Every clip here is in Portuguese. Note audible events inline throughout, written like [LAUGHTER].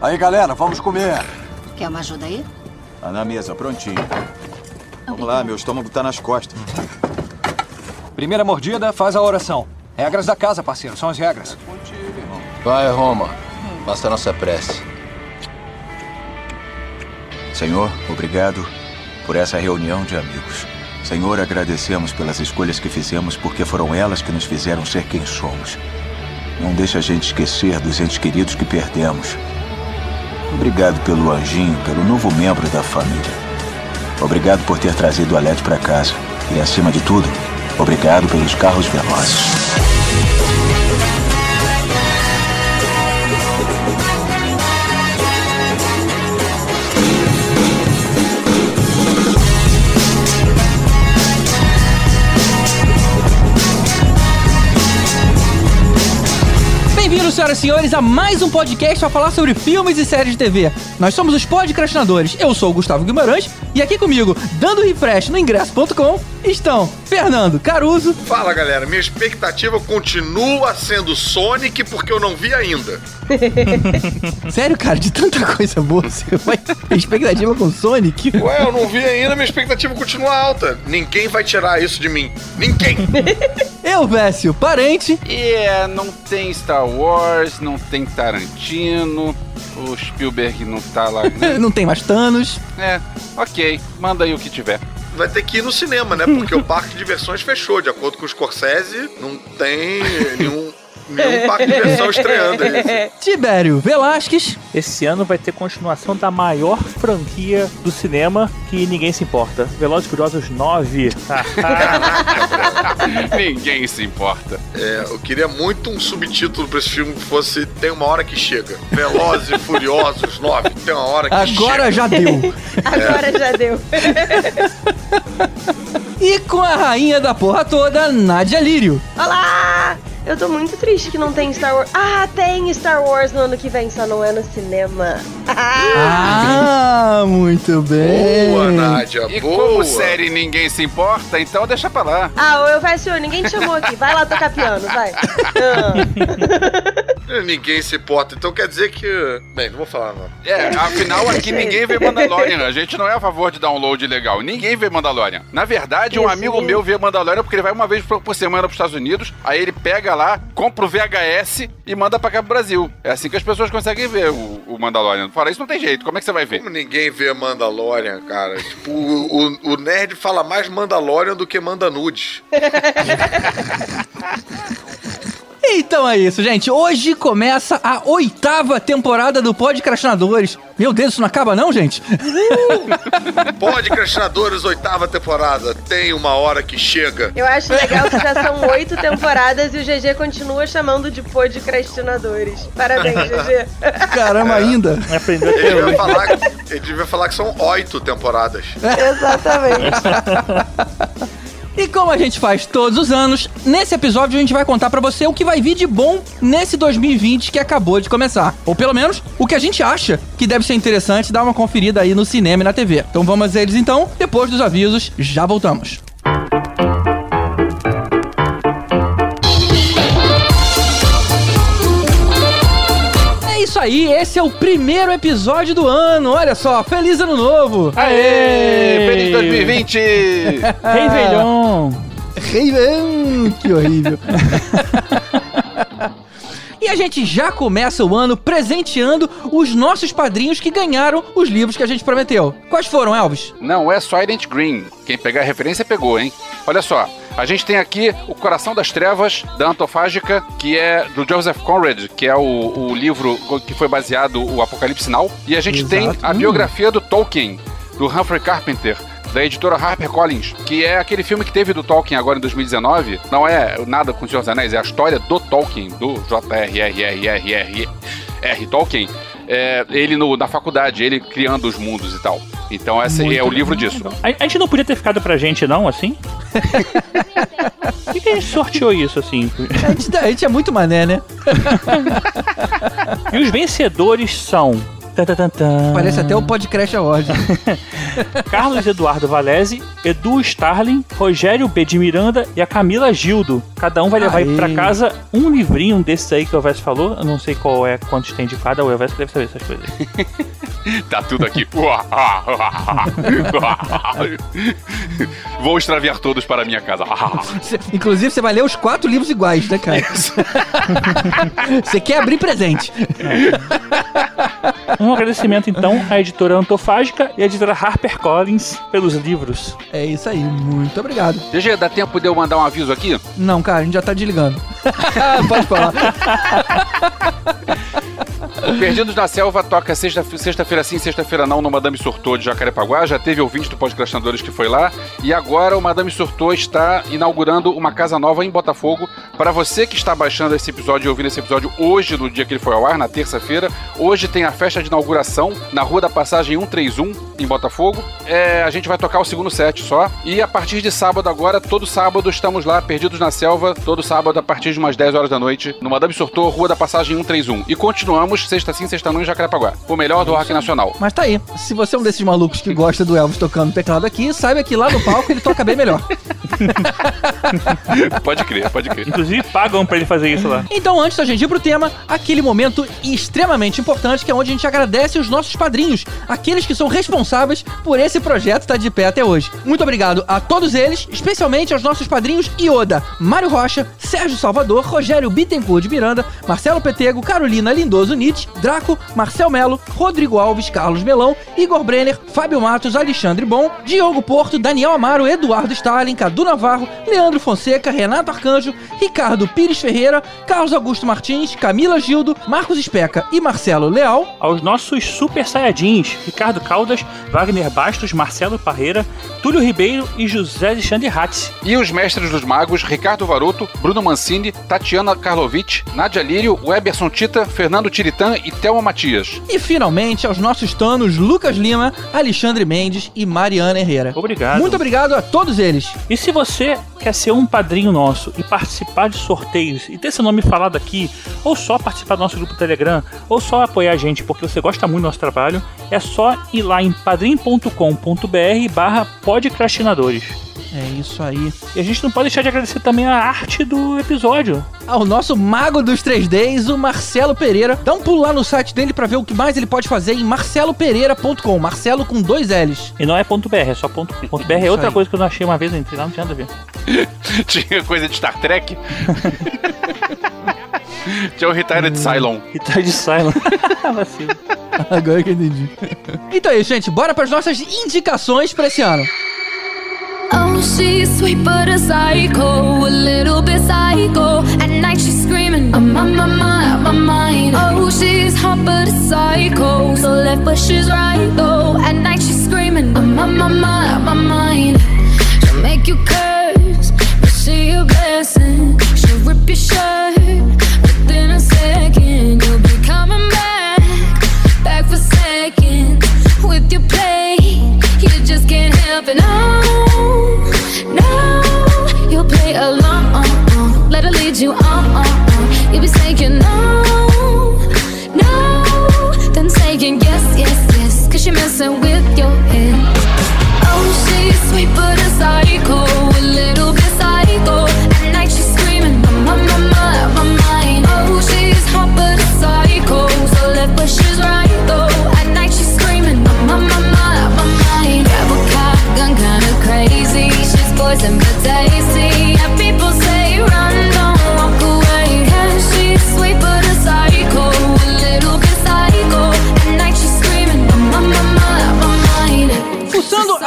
Aí, galera, vamos comer. Quer uma ajuda aí? Tá na mesa, prontinho. Vamos lá, meu estômago tá nas costas. Primeira mordida, faz a oração. Regras da casa, parceiro, são as regras. Vai, Roma. Basta a nossa prece. Senhor, obrigado por essa reunião de amigos. Senhor, agradecemos pelas escolhas que fizemos, porque foram elas que nos fizeram ser quem somos. Não deixe a gente esquecer dos entes queridos que perdemos. Obrigado pelo anjinho, pelo novo membro da família. Obrigado por ter trazido o Alete para casa. E, acima de tudo, obrigado pelos carros velozes. Senhoras e senhores, a mais um podcast para falar sobre filmes e séries de TV. Nós somos os podcastinadores. Eu sou o Gustavo Guimarães e aqui comigo, dando refresh no ingresso.com, estão Fernando Caruso. Fala galera, minha expectativa continua sendo Sonic porque eu não vi ainda. [LAUGHS] Sério, cara, de tanta coisa boa, você vai ter expectativa com Sonic? Ué, eu não vi ainda, minha expectativa continua alta. Ninguém vai tirar isso de mim. Ninguém. [LAUGHS] Eu, Vécio, parente. E é, não tem Star Wars, não tem Tarantino, o Spielberg não tá lá. [LAUGHS] Né? Não tem mais Thanos. É, ok, manda aí o que tiver. Vai ter que ir no cinema, né? Porque o [LAUGHS] parque de diversões fechou. De acordo com o Scorsese, não tem nenhum, nenhum parque de diversão estreando aí. [LAUGHS] Tibério Velasquez. Esse ano vai ter continuação da maior franquia do cinema que ninguém se importa. Velozes e Furiosos 9. [LAUGHS] Ninguém se importa. É, eu queria muito um subtítulo pra esse filme que fosse Tem uma hora que chega. Velozes e Furiosos 9. Tem uma hora que chega. Agora já deu. [LAUGHS] Agora já deu. E com a rainha da porra toda, Nadia Lírio. Olá! Eu tô muito triste que não tem Star Wars. Ah, tem Star Wars no ano que vem, só não é no cinema. Ah, [LAUGHS] muito bem. Boa, Nádia, E boa. como série ninguém se importa, então deixa pra lá. Ah, eu vai, senhor, ninguém te chamou aqui. Vai lá tocar piano, vai. Ah. [LAUGHS] Ninguém se importa. Então quer dizer que... Bem, não vou falar não. É, afinal aqui [LAUGHS] ninguém vê Mandalorian. A gente não é a favor de download ilegal. Ninguém vê Mandalorian. Na verdade, um Isso. amigo meu vê Mandalorian porque ele vai uma vez por por semana pros Estados Unidos, aí ele pega lá, compra o VHS e manda pra cá pro Brasil. É assim que as pessoas conseguem ver o, o Mandalorian. Fora isso, não tem jeito. Como é que você vai ver? Como ninguém vê Mandalorian, cara? Tipo, o, o, o nerd fala mais Mandalorian do que manda nudes. [LAUGHS] Então é isso, gente. Hoje começa a oitava temporada do Podcastinadores. Meu Deus, isso não acaba não, gente? [LAUGHS] Podcastinadores, oitava temporada. Tem uma hora que chega. Eu acho legal que já são oito temporadas e o GG continua chamando de podcastinadores. Parabéns, GG. [LAUGHS] Caramba, ainda. Aprendeu Ele devia, falar, ele devia falar que são oito temporadas. Exatamente. [LAUGHS] E como a gente faz todos os anos, nesse episódio a gente vai contar pra você o que vai vir de bom nesse 2020 que acabou de começar. Ou pelo menos o que a gente acha que deve ser interessante dar uma conferida aí no cinema e na TV. Então vamos a eles então, depois dos avisos, já voltamos. Aí, esse é o primeiro episódio do ano. Olha só, feliz ano novo! Aê! Feliz 2020! Réveillon. Réveillon, que horrível. [LAUGHS] E a gente já começa o ano presenteando os nossos padrinhos que ganharam os livros que a gente prometeu. Quais foram, Elvis? Não é Silent Green. Quem pegar a referência pegou, hein? Olha só. A gente tem aqui O Coração das Trevas, da Antofágica, que é do Joseph Conrad, que é o, o livro que foi baseado o Apocalipse Now. E a gente Exato. tem a Hum. biografia do Tolkien, do Humphrey Carpenter, da editora HarperCollins, que é aquele filme que teve do Tolkien agora em 2019. Não é nada com o Senhor dos Anéis, é a história do Tolkien, do J.R.R.R.R.R. R. Tolkien. É, ele no- na faculdade, ele criando os mundos e tal. Então esse Muito é o livro disso. A, a gente não podia ter ficado pra gente, não, assim? [LAUGHS] Por que, que a gente sorteou isso, assim? A gente, a gente é muito mané, né? [LAUGHS] E os vencedores são Parece até o podcast Award. [LAUGHS] Carlos Eduardo Valese, Edu Starling, Rogério B. de Miranda e a Camila Gildo. Cada um vai levar Aê. pra casa um livrinho desses aí que o Elvis falou. Eu não sei qual é, quantos tem de cada. O Elvis deve saber essas coisas. [LAUGHS] Tá tudo aqui. [LAUGHS] Vou extraviar todos para a minha casa. Inclusive, você vai ler os quatro livros iguais, né, cara? Você quer abrir presente. Um agradecimento, então, à editora Antofágica e à editora HarperCollins pelos livros. É isso aí, muito obrigado. GG, dá tempo de eu mandar um aviso aqui? Não, cara, a gente já tá desligando. [LAUGHS] Pode falar. [LAUGHS] O Perdidos na Selva toca sexta- sexta-feira sim, sexta-feira não no Madame Surtou de Jacarepaguá. Já teve ouvinte do Podcastinadores que foi lá. E agora o Madame Surtou está inaugurando uma casa nova em Botafogo. Para você que está baixando esse episódio e ouvindo esse episódio hoje, no dia que ele foi ao ar, na terça-feira, hoje tem a festa de inauguração na Rua da Passagem 131, em Botafogo. É, a gente vai tocar o segundo set só. E a partir de sábado agora, todo sábado estamos lá, Perdidos na Selva, todo sábado a partir de umas 10 horas da noite, no Madame Surtou, Rua da Passagem 131. E continuamos sexta sim, sexta não em Jacarepaguá. O melhor do rock nacional. Mas tá aí. Se você é um desses malucos que gosta do Elvis tocando teclado aqui, saiba que lá no palco ele toca bem melhor. [LAUGHS] pode crer, pode crer. Inclusive, pagam pra ele fazer isso lá. Então, antes da gente ir pro tema, aquele momento extremamente importante que é onde a gente agradece os nossos padrinhos, aqueles que são responsáveis por esse projeto estar de pé até hoje. Muito obrigado a todos eles, especialmente aos nossos padrinhos Ioda, Mário Rocha, Sérgio Salvador, Rogério Bittencourt de Miranda, Marcelo Petego, Carolina Lindoso Nietzsche, Draco, Marcel Melo, Rodrigo Alves, Carlos Melão, Igor Brenner, Fábio Matos, Alexandre Bom, Diogo Porto, Daniel Amaro, Eduardo Stalin, Cadu Navarro, Leandro Fonseca, Renato Arcanjo, Ricardo Pires Ferreira, Carlos Augusto Martins, Camila Gildo, Marcos Especa e Marcelo Leal. Aos nossos super saiyajins, Ricardo Caldas, Wagner Bastos, Marcelo Parreira, Túlio Ribeiro e José Alexandre Hatz. E os mestres dos magos, Ricardo Varoto, Bruno Mancini, Tatiana Karlovic, Nádia Lírio, Weberson Tita, Fernando Tiritã e Thelma Matias. E finalmente aos nossos tanos Lucas Lima, Alexandre Mendes e Mariana Herrera. Obrigado. Muito obrigado a todos eles. E se você quer ser um padrinho nosso e participar de sorteios e ter seu nome falado aqui, ou só participar do nosso grupo Telegram, ou só apoiar a gente porque você gosta muito do nosso trabalho, é só ir lá em padrim.com.br barra podcrastinadores. É isso aí. E a gente não pode deixar de agradecer também a arte do episódio. Ao nosso mago dos 3Ds, o Marcelo Pereira. Dá um pulo lá no site dele pra ver o que mais ele pode fazer em marcelopereira.com. Marcelo com dois L's. E não é ponto .br, é só ponto, ponto .br. É outra aí. coisa que eu não achei uma vez, eu entrei lá, não tinha nada a ver. [LAUGHS] Tinha coisa de Star Trek. [LAUGHS] [LAUGHS] Tinha o Retired Cylon. Tá de silent. Vacilo. Agora que eu entendi. Então é isso, gente. Bora pras nossas indicações pra esse ano. Oh, she's sweet but a psycho, a little bit psycho. At night she's screaming, I'm on my mind, my mind. Oh, she's hot but a psycho, so left but she's right though. At night she's screaming, I'm on my mind, my mind. She'll make you curse, but she a blessing. She'll rip your shirt,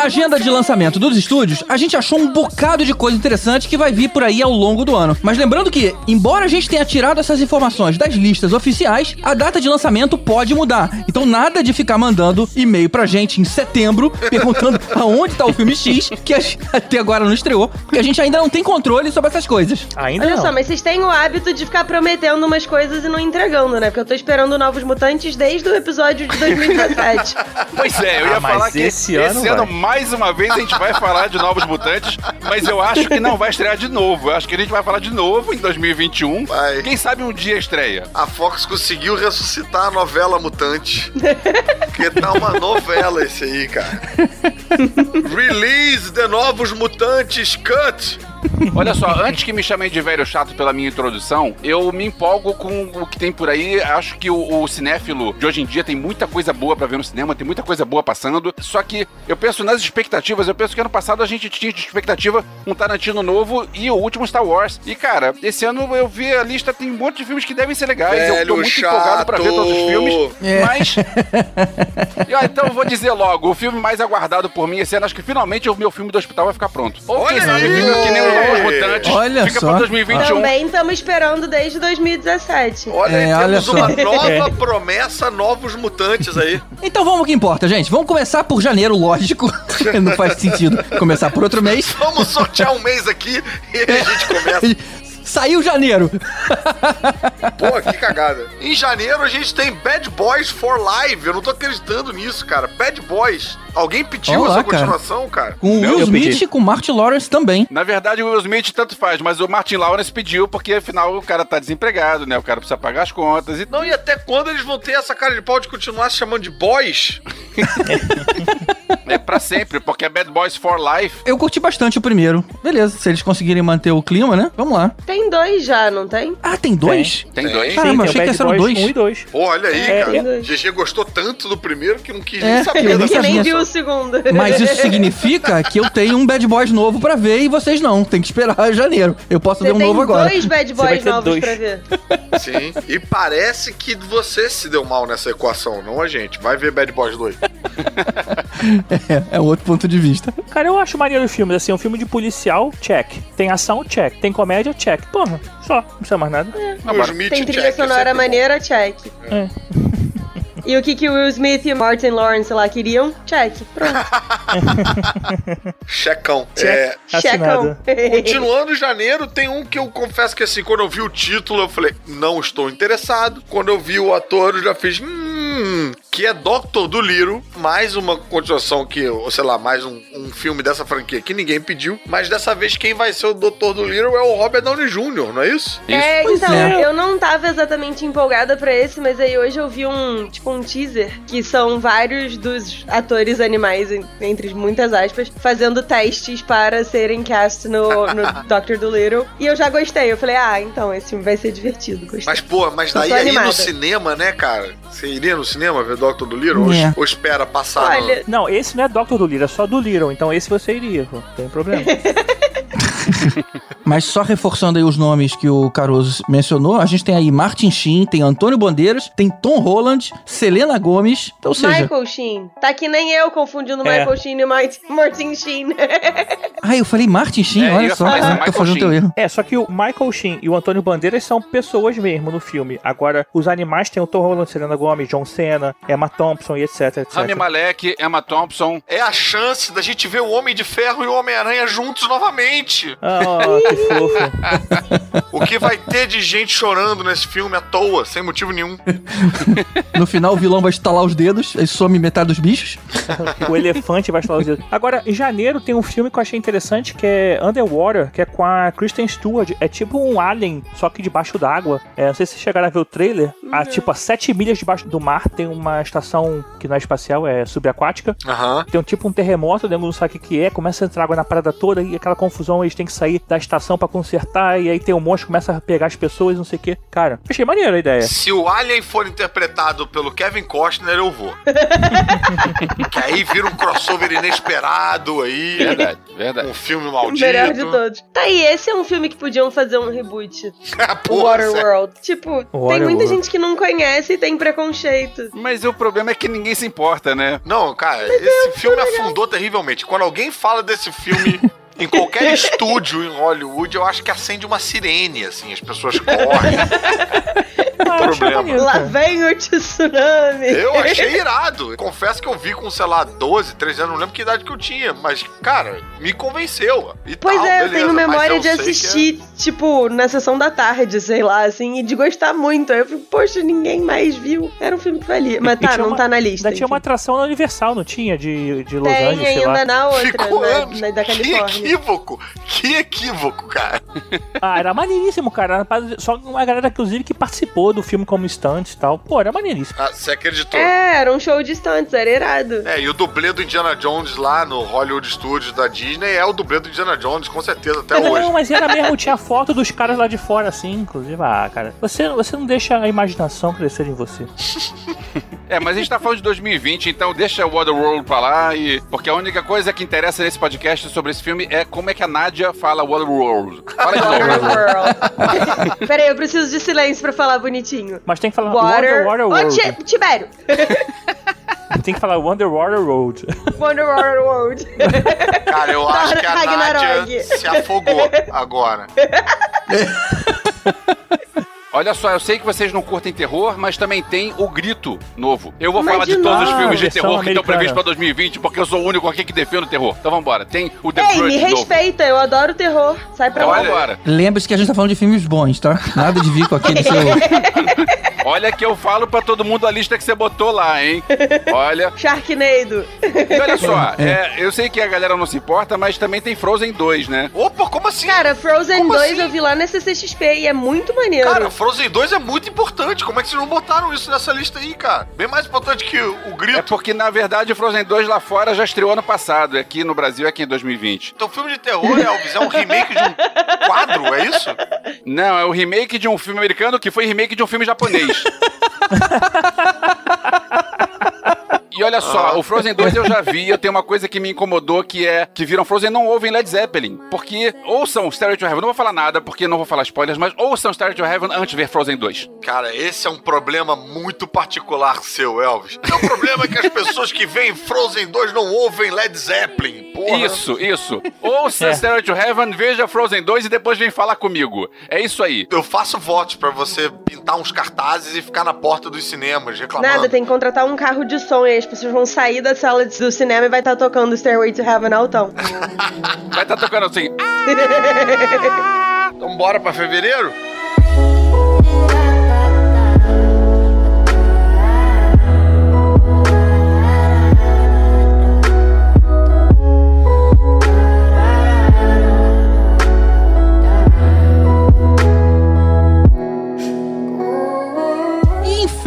agenda de lançamento dos estúdios, a gente achou um bocado de coisa interessante que vai vir por aí ao longo do ano. Mas lembrando que, embora a gente tenha tirado essas informações das listas oficiais, a data de lançamento pode mudar. Então nada de ficar mandando e-mail pra gente em setembro [LAUGHS] perguntando aonde tá o filme X, que até agora não estreou, porque a gente ainda não tem controle sobre essas coisas. Ainda Olha não. só, mas vocês têm o hábito de ficar prometendo umas coisas e não entregando, né? Porque eu tô esperando Novos Mutantes desde o episódio de [LAUGHS] 2017. Pois é, eu Ah, ia mas falar que esse esse, ano ano, vai. Mais uma vez a gente vai falar de Novos Mutantes, mas eu acho que não vai estrear de novo. Eu acho que a gente vai falar de novo em 2021. Vai. Quem sabe um dia estreia. A Fox conseguiu ressuscitar a novela Mutante. Porque tá uma novela esse aí, cara. [LAUGHS] Release de Novos Mutantes Cut. Olha só, antes que me chamem de velho chato pela minha introdução, eu me empolgo com o que tem por aí. Acho que o, o cinéfilo de hoje em dia tem muita coisa boa pra ver no cinema, tem muita coisa boa passando. Só que eu penso nas expectativas. Eu penso que ano passado a gente tinha de expectativa um Tarantino novo e o último Star Wars. E cara, esse ano eu vi a lista, tem um monte de filmes que devem ser legais. eu tô Velho muito empolgado pra ver todos os filmes. É. Mas. [LAUGHS] E, ó, então eu vou dizer logo: o filme mais aguardado por mim esse ano, acho que finalmente o meu filme do hospital vai ficar pronto. Ou quem Olha sabe, aí! fica que nem os Novos Mutantes. Olha fica só. pra 2021. Também estamos esperando desde 2017. Olha, É, aí, olha temos só. uma nova promessa, novos mutantes aí. [LAUGHS] Então vamos ao que importa, gente. Vamos começar por janeiro, lógico. [LAUGHS] Não faz sentido começar por outro mês. Vamos sortear um mês aqui e aí a gente [LAUGHS] começa. Saiu janeiro. [LAUGHS] Pô, que cagada. Em janeiro a gente tem Bad Boys for Live. Eu não tô acreditando nisso, cara. Bad Boys. Alguém pediu Olha lá, essa continuação, cara? Com o Will Smith e com o Martin Lawrence também. Na verdade, o Will Smith tanto faz, mas o Martin Lawrence pediu porque afinal o cara tá desempregado, né? O cara precisa pagar as contas e Não, e até quando eles vão ter essa cara de pau de continuar se chamando de boys? [LAUGHS] é pra sempre, porque é Bad Boys for Life. Eu curti bastante o primeiro. Beleza, se eles conseguirem manter o clima, né? Vamos lá. Tem dois já, não tem? Ah, tem dois? Tem Tem. dois. Caramba, tem achei que eram dois. 1 e 2. Pô, olha aí, É, cara. GG gostou tanto do primeiro que não quis É, nem saber eu nem Que nem viu o segundo. Mas isso significa que eu tenho um Bad Boys novo pra ver e vocês não. Tem que esperar [LAUGHS] janeiro. Eu posso Você ver um tem novo agora. dois Bad Boys novos dois. pra ver. [LAUGHS] Sim. E parece que você se deu mal nessa equação, não a gente. Vai ver Bad Boys 2. [LAUGHS] [LAUGHS] É, é outro ponto de vista. Cara, eu acho maneiro os filmes, assim, um filme de policial, check. Tem ação, check. Tem comédia, check. Porra, só, não precisa mais nada. Will Smith Tem trilha check, sonora sempre maneira, check. É. E o que, que o Will Smith e o Martin Lawrence lá queriam? Check. Pronto. [LAUGHS] Checão. Check. É, Assinado. Continuando janeiro, tem um que eu confesso que assim, quando eu vi o título, eu falei, não estou interessado. Quando eu vi o ator, eu já fiz, hum, que é Doctor Dolittle, mais uma continuação que, ou sei lá, mais um, um filme dessa franquia que ninguém pediu. Mas dessa vez quem vai ser o Dr. Dolittle é o Robert Downey Jr., não é isso? É, então, é. eu não tava exatamente empolgada pra esse, mas aí hoje eu vi um, tipo, um teaser, que são vários dos atores animais, en- entre muitas aspas, fazendo testes para serem cast no, no [LAUGHS] Dr. Dolittle. E eu já gostei, eu falei, ah, então, esse filme vai ser divertido, gostei. Mas, pô, mas daí aí no cinema, né, cara? Você iria no cinema ver. Dolittle? Ou, É. ou espera passar no- Olha, Não, esse não é Dr. Dolittle, é só do Little, então esse você iria, pô. Não tem problema. [LAUGHS] [LAUGHS] Mas só reforçando aí os nomes que o Caruso mencionou, a gente tem aí Martin Sheen, tem Antônio Bandeiras, tem Tom Holland, Selena Gomes, ou seja... Michael Sheen. Tá que nem eu confundindo É. Michael Sheen e Mart- Martin Sheen. [LAUGHS] Ah, eu falei Martin Sheen, É, olha só, ah, Michael tô fazendo teu erro. É, só que o Michael Sheen e o Antônio Bandeiras são pessoas mesmo no filme. Agora, os animais tem o Tom Holland, Selena Gomez, John Cena, Emma Thompson e etc, etc. Rami Malek, Emma Thompson. É a chance da gente ver o Homem de Ferro e o Homem-Aranha juntos novamente. Ah, que fofo. O que vai ter de gente chorando nesse filme à toa, sem motivo nenhum. No final o vilão vai estalar os dedos, aí some metade dos bichos. o elefante vai estalar os dedos. Agora, em janeiro tem um filme que eu achei interessante que é Underwater, que é com a Kristen Stewart. É tipo um alien, só que debaixo d'água. É, não sei se vocês chegaram a ver o trailer. A, tipo, a 7 milhas debaixo do mar tem uma estação que não é espacial, é subaquática. Aham. Tem um tipo um terremoto, nego não sabe o que que é, começa a entrar água na parada toda e aquela confusão, eles têm que sair da estação pra consertar, e aí tem um monstro, começa a pegar as pessoas, não sei o que. Cara, achei maneiro a ideia. Se o Alien for interpretado pelo Kevin Costner, eu vou. [LAUGHS] que aí vira um crossover inesperado aí. Verdade, verdade. Um filme O maldito. melhor de todos. Tá aí, esse é um filme que podiam fazer um reboot. [LAUGHS] Ah, O. Waterworld. Tipo, tem Waterworld. muita gente que não conhece e tem preconceito. Mas o problema é que ninguém se importa, né? Não, cara, esse filme afundou terrivelmente. Quando alguém fala desse filme [LAUGHS] em qualquer estúdio em Hollywood, eu acho que acende uma sirene, assim, as pessoas correm. [LAUGHS] Problema. Lá vem o tsunami. Eu achei irado. Confesso que eu vi com, sei lá, 12, 13 anos, não lembro que idade que eu tinha. Mas, cara, me convenceu. E Pois tal, é, eu beleza, tenho memória eu de que é- assistir, tipo, na sessão da tarde, sei lá, assim, e de gostar muito. Aí eu fico, poxa, ninguém mais viu. Era um filme que valia. Mas tá, não uma- tá na lista. Ainda tinha uma atração na Universal, não tinha? De, de Los Tem Angeles, sei lá. ainda na outra, Ficou na, na- da Que Califórnia. equívoco! Que equívoco, cara. Ah, era maneiríssimo, cara. Só uma galera, inclusive, que participou do filme como instantes e tal. Pô, era maneiríssimo. Ah, você acreditou? É, era um show de stunts, era irado. É, e o dublê do Indiana Jones lá no Hollywood Studios da Disney é o dublê do Indiana Jones, com certeza, até não, hoje. mas era mesmo, tinha foto dos caras lá de fora, assim, inclusive. Ah, cara, você, você não deixa a imaginação crescer em você. [LAUGHS] É, mas a gente tá falando de 2020, então deixa o Waterworld pra lá e. Porque a única coisa que interessa nesse podcast sobre esse filme é como é que a Nádia fala Waterworld. Fala de novo. Waterworld. [LAUGHS] Peraí, eu preciso de silêncio pra falar bonitinho. Mas tem que falar Water. Water World. Tibério. [LAUGHS] Tem que falar Wonder Water Road. Wonder Water World. [LAUGHS] Cara, eu acho que a Ragnarok. Nádia se afogou agora. [LAUGHS] Olha só, eu sei que vocês não curtem terror, mas também tem o Grito novo. Eu vou Mas falar de, de todos os novo. filmes de Versão terror que estão previstos pra 2020, porque eu sou o único aqui que defende o terror. Então vambora. Tem o The Ei, Grudge me novo. respeita, eu adoro terror. Sai pra Então lá. vambora. Lembre-se que a gente tá falando de filmes bons, tá? Nada de vir com aquele seu. Olha que eu falo pra todo mundo a lista que você botou lá, hein? Olha. [LAUGHS] Sharknado. E olha só, é, eu sei que a galera não se importa, mas também tem Frozen 2, né? Opa, como assim? Cara, Frozen Como 2 assim? eu vi lá na CCXP e é muito maneiro. Cara, Frozen 2 é muito importante. Como é que vocês não botaram isso nessa lista aí, cara? Bem mais importante que o, o É grito. porque, na verdade, o Frozen 2 lá fora já estreou ano passado. Aqui no Brasil é aqui em 2020. Então, filme de terror, Elvis, é um remake de um quadro, é isso? Não, é o remake de um filme americano que foi remake de um filme japonês. [LAUGHS] E olha só, o Frozen 2 eu já vi, eu tenho uma coisa que me incomodou, que é que viram Frozen e não ouvem Led Zeppelin. Porque ouçam Stairway to Heaven, não vou falar nada, porque não vou falar spoilers, mas ouçam Stairway to Heaven antes de ver Frozen 2. Cara, esse é um problema muito particular seu, Elvis. É o problema é que as pessoas que veem Frozen 2 não ouvem Led Zeppelin, porra. Isso, isso. Ouça É. Stairway to Heaven, veja Frozen 2 e depois vem falar comigo. É isso aí. Eu faço votos pra você pintar uns cartazes e ficar na porta dos cinemas reclamando. Nada, tem que contratar um carro de som e as pessoas vão sair da sala de- do cinema e vai estar tocando Stairway to Heaven altão. Vai estar tocando assim. [LAUGHS] Então bora pra fevereiro?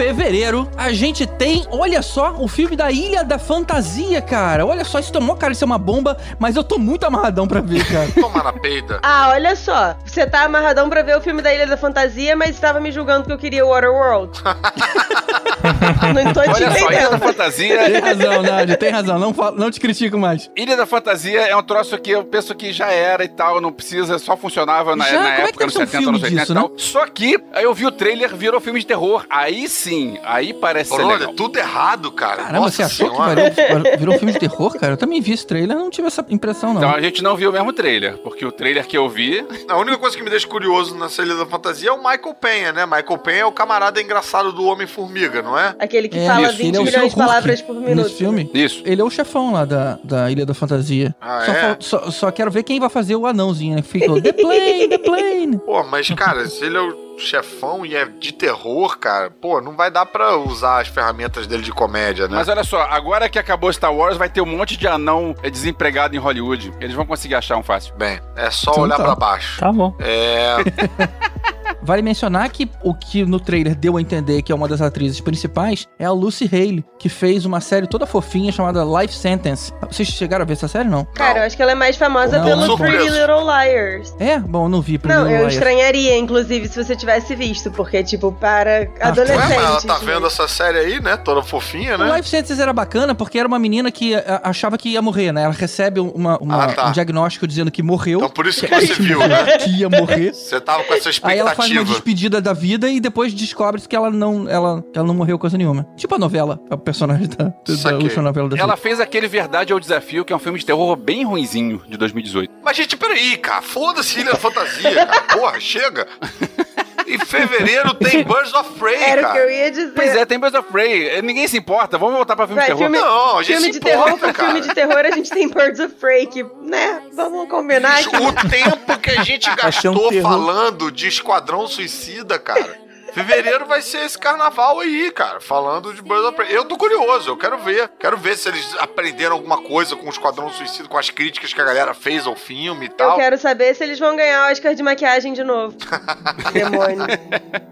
Fevereiro, a gente tem, olha só, o filme da Ilha da Fantasia, cara. Olha só, isso tomou cara de ser uma bomba, mas eu tô muito amarradão pra ver, cara. [LAUGHS] Tomar na peida. Ah, olha só. Você tá amarradão pra ver o filme da Ilha da Fantasia, mas estava me julgando que eu queria Waterworld. [LAUGHS] [LAUGHS] Não tô Olha só, Ilha da. Fantasia. Tem razão, Nádia, tem razão. Não, não te critico mais. Ilha da Fantasia é um troço que eu penso que já era e tal, não precisa, só funcionava na, Já? na Como é que época, deve nos ser um 70, nos filme 80 disso, e tal. né? Só que, aí eu vi o trailer, virou filme de terror. Aí sim, aí parece ser Olha, legal. tudo errado, cara. Caramba, Nossa você achou senhora. que virou, virou um filme de terror, cara? Eu também vi esse trailer, não tive essa impressão, não. Então a gente não viu o mesmo trailer, porque o trailer que eu vi. A única coisa que me deixa curioso nessa Ilha da Fantasia é o Michael Penha, né? Michael Penha é o camarada engraçado do Homem-Formiga, não é? Aquele que É, fala isso, 20 ele é milhões de palavras por minuto. Nesse filme. Isso. Ele é o chefão lá da, da Ilha da Fantasia. Ah, só, é? fal- só, só quero ver quem vai fazer o anãozinho, né? Que ficou The Plane, The Plane. Pô, mas, cara, se ele é o chefão e é de terror, cara, pô, não vai dar pra usar as ferramentas dele de comédia, né? Mas olha só, agora que acabou Star Wars, vai ter um monte de anão desempregado em Hollywood. Eles vão conseguir achar um fácil. Bem, é só Então olhar tá. pra baixo. Tá bom. É. [LAUGHS] Vale mencionar que o que no trailer deu a entender que é uma das atrizes principais é a Lucy Hale, que fez uma série toda fofinha chamada Life Sentence. Vocês chegaram a ver essa série, não? Cara, eu acho que ela é mais famosa Não, pelo não. Pretty. Little Liars. É? Bom, eu não vi Pretty Não, Little eu Liars. estranharia, inclusive, se você tivesse visto, porque, tipo, para Ah, adolescentes. Ué, mas ela tá né? vendo essa série aí, né? Toda fofinha, O né? Life Sentence era bacana porque era uma menina que a- achava que ia morrer, né? Ela recebe uma, uma- Ah, tá. um diagnóstico dizendo que morreu. Então por isso que você viu, né? Que ia morrer. Você tava com essa Aí ela faz uma expectativa. despedida da vida e depois descobre que ela não, ela, ela não morreu coisa nenhuma. Tipo a novela, a personagem da, da última novela da Ela fez aquele Verdade ao Desafio, que é um filme de terror bem ruinzinho, de 2018. Mas, gente, peraí, cara. Foda-se Ilha da Fantasia, cara. Porra, chega. [LAUGHS] Em fevereiro tem [LAUGHS] Birds of Prey, Era o cara. que eu ia dizer. Pois é, tem Birds of Prey. Ninguém se importa. Vamos voltar pra filme de terror. filme, Não, a gente filme se de terror importa, por cara. filme de terror, a gente tem Birds of Prey, que, né? Vamos combinar que. O tempo que a gente um gastou terror. falando de Esquadrão Suicida, cara. Fevereiro vai ser esse carnaval aí, cara, falando de Birds of Prey. Eu tô curioso, eu quero ver. Quero ver se eles aprenderam alguma coisa com o Esquadrão Suicida, com as críticas que a galera fez ao filme e Eu tal. quero saber se eles vão ganhar Oscar de maquiagem de novo. [LAUGHS] Demônio.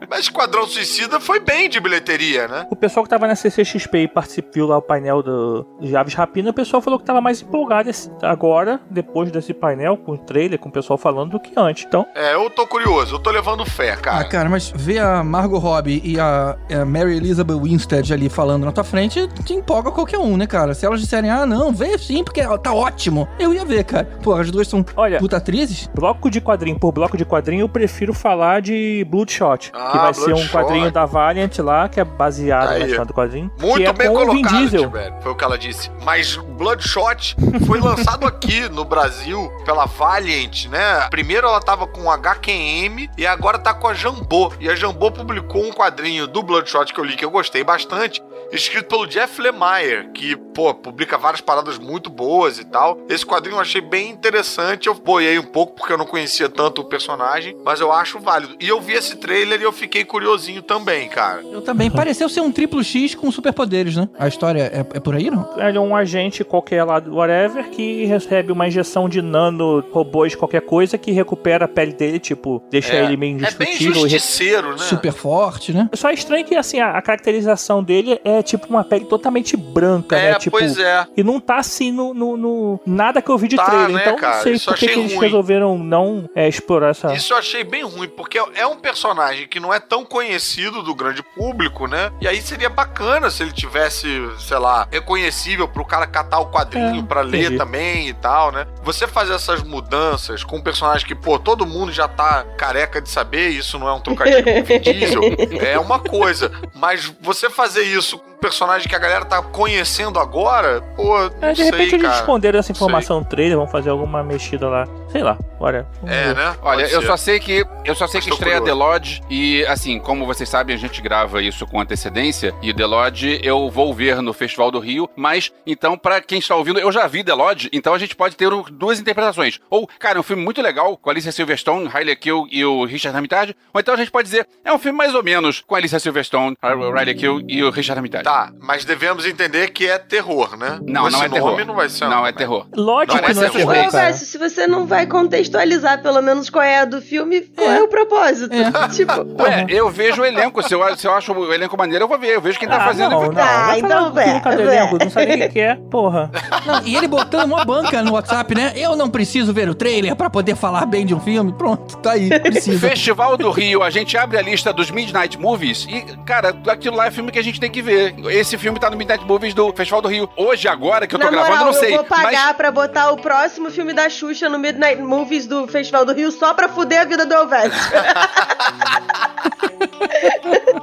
Mas Esquadrão Suicida foi bem de bilheteria, né? O pessoal que tava na CCXP e participou lá o painel do, de Aves Rapina, o pessoal falou que tava mais empolgado agora, depois desse painel, com o trailer, com o pessoal falando, do que antes. Então, É, eu tô curioso, eu tô levando fé, Ah, cara. cara, mas ver a Margot Robbie e a, a Mary Elizabeth Winstead ali falando na tua frente te empolga qualquer um, né, cara? Se elas disserem, ah, não, vê sim, porque tá ótimo, eu ia ver, cara. Pô, as duas são Olha- puta atrizes. bloco de quadrinho por bloco de quadrinho, eu prefiro falar de Bloodshot, Ah, que vai ser um Bloodshot. quadrinho da Valiant lá, que é baseado Aí. na história do quadrinho. Muito que é bem Vin colocado, Diesel. Tibério, foi o que ela disse. Mas Bloodshot foi lançado aqui no Brasil pela Valiant, né? Primeiro ela tava com HQM e agora tá com a Jambô. E a Jambô publicou um quadrinho do Bloodshot que eu li que eu gostei bastante, escrito pelo Jeff Lemire, que, pô, publica várias paradas muito boas e tal. Esse quadrinho eu achei bem interessante. Eu boiei um pouco porque eu não conhecia tanto o personagem, mas eu acho válido. E eu vi esse trailer e eu fiquei curiosinho também, cara. Eu também. Pareceu ser um triplo X com superpoderes, né? A história é, é por aí, não? Ele é um agente qualquer lá do whatever que recebe uma injeção de nano robôs qualquer coisa que recupera a pele dele, tipo, deixa ele meio é bem indestrutível. e re- justiceiro, né? Super forte, né? Só é estranho que, assim, a, a caracterização dele é tipo uma pele totalmente branca, É, né? Tipo, pois é. E não tá assim no, no- no- nada que eu vi de Tá, trailer. né, então cara? não sei Isso por que, eles ruim. resolveram não é, explorar essa. Isso eu achei bem ruim, porque é um personagem que não é tão conhecido do grande público, né? E aí seria bacana se ele tivesse, sei lá, reconhecível pro cara catar o quadrinho É, pra ler entendi. também e tal, né? Você fazer essas mudanças com um personagem que, pô, todo mundo já tá careca de saber, isso não é um trocadilho com [LAUGHS] Diesel, [LAUGHS] é uma coisa. Mas você fazer isso com um personagem que a galera tá conhecendo agora, pô, não É, de sei, repente eles cara. esconderam essa informação no trailer, vão fazer alguma mexida lá. Sei lá, bora. vamos É, né? Olha, Pode eu ser. só sei que eu só sei Mas que estreia The. Lodge e assim, como vocês sabem, a gente grava isso com antecedência e The Lodge eu vou ver no Festival do Rio, mas então pra quem está ouvindo, eu já vi The Lodge, então a gente pode ter duas interpretações. Ou, cara, é um filme muito legal com a Alicia Silverstone, Riley Kill e o Richard Armitage, ou então a gente pode dizer, é um filme mais ou menos com a Alicia Silverstone, Riley Kill e o Richard Armitage. Tá, mas devemos entender que é terror, né? Não, não é terror. não vai ser. Não é terror. Lógico Não, que não é é terror, se você não vai contextualizar pelo menos qual é a do filme, qual é, o propósito? [LAUGHS] tipo, Ué, eu vejo o elenco, se eu, se eu acho o elenco maneiro, eu vou ver, eu vejo quem tá Ah, fazendo. não, não. Ah, Vai então falar do vai, filme, cadê o vai. elenco? Não sabe o que é, porra. Não, e ele botando uma banca no WhatsApp, né? Eu não preciso ver o trailer pra poder falar bem de um filme. Pronto, tá aí, [LAUGHS] precisa. Festival do Rio, a gente abre a lista dos Midnight Movies e, cara, aquilo lá é filme que a gente tem que ver. Esse filme tá no Midnight Movies do Festival do Rio. Hoje, agora que eu tô na gravando, moral, eu não sei. eu vou pagar mas pra botar o próximo filme da Xuxa no Midnight Movies do Festival do Rio só pra fuder a vida do Elvésio. [LAUGHS]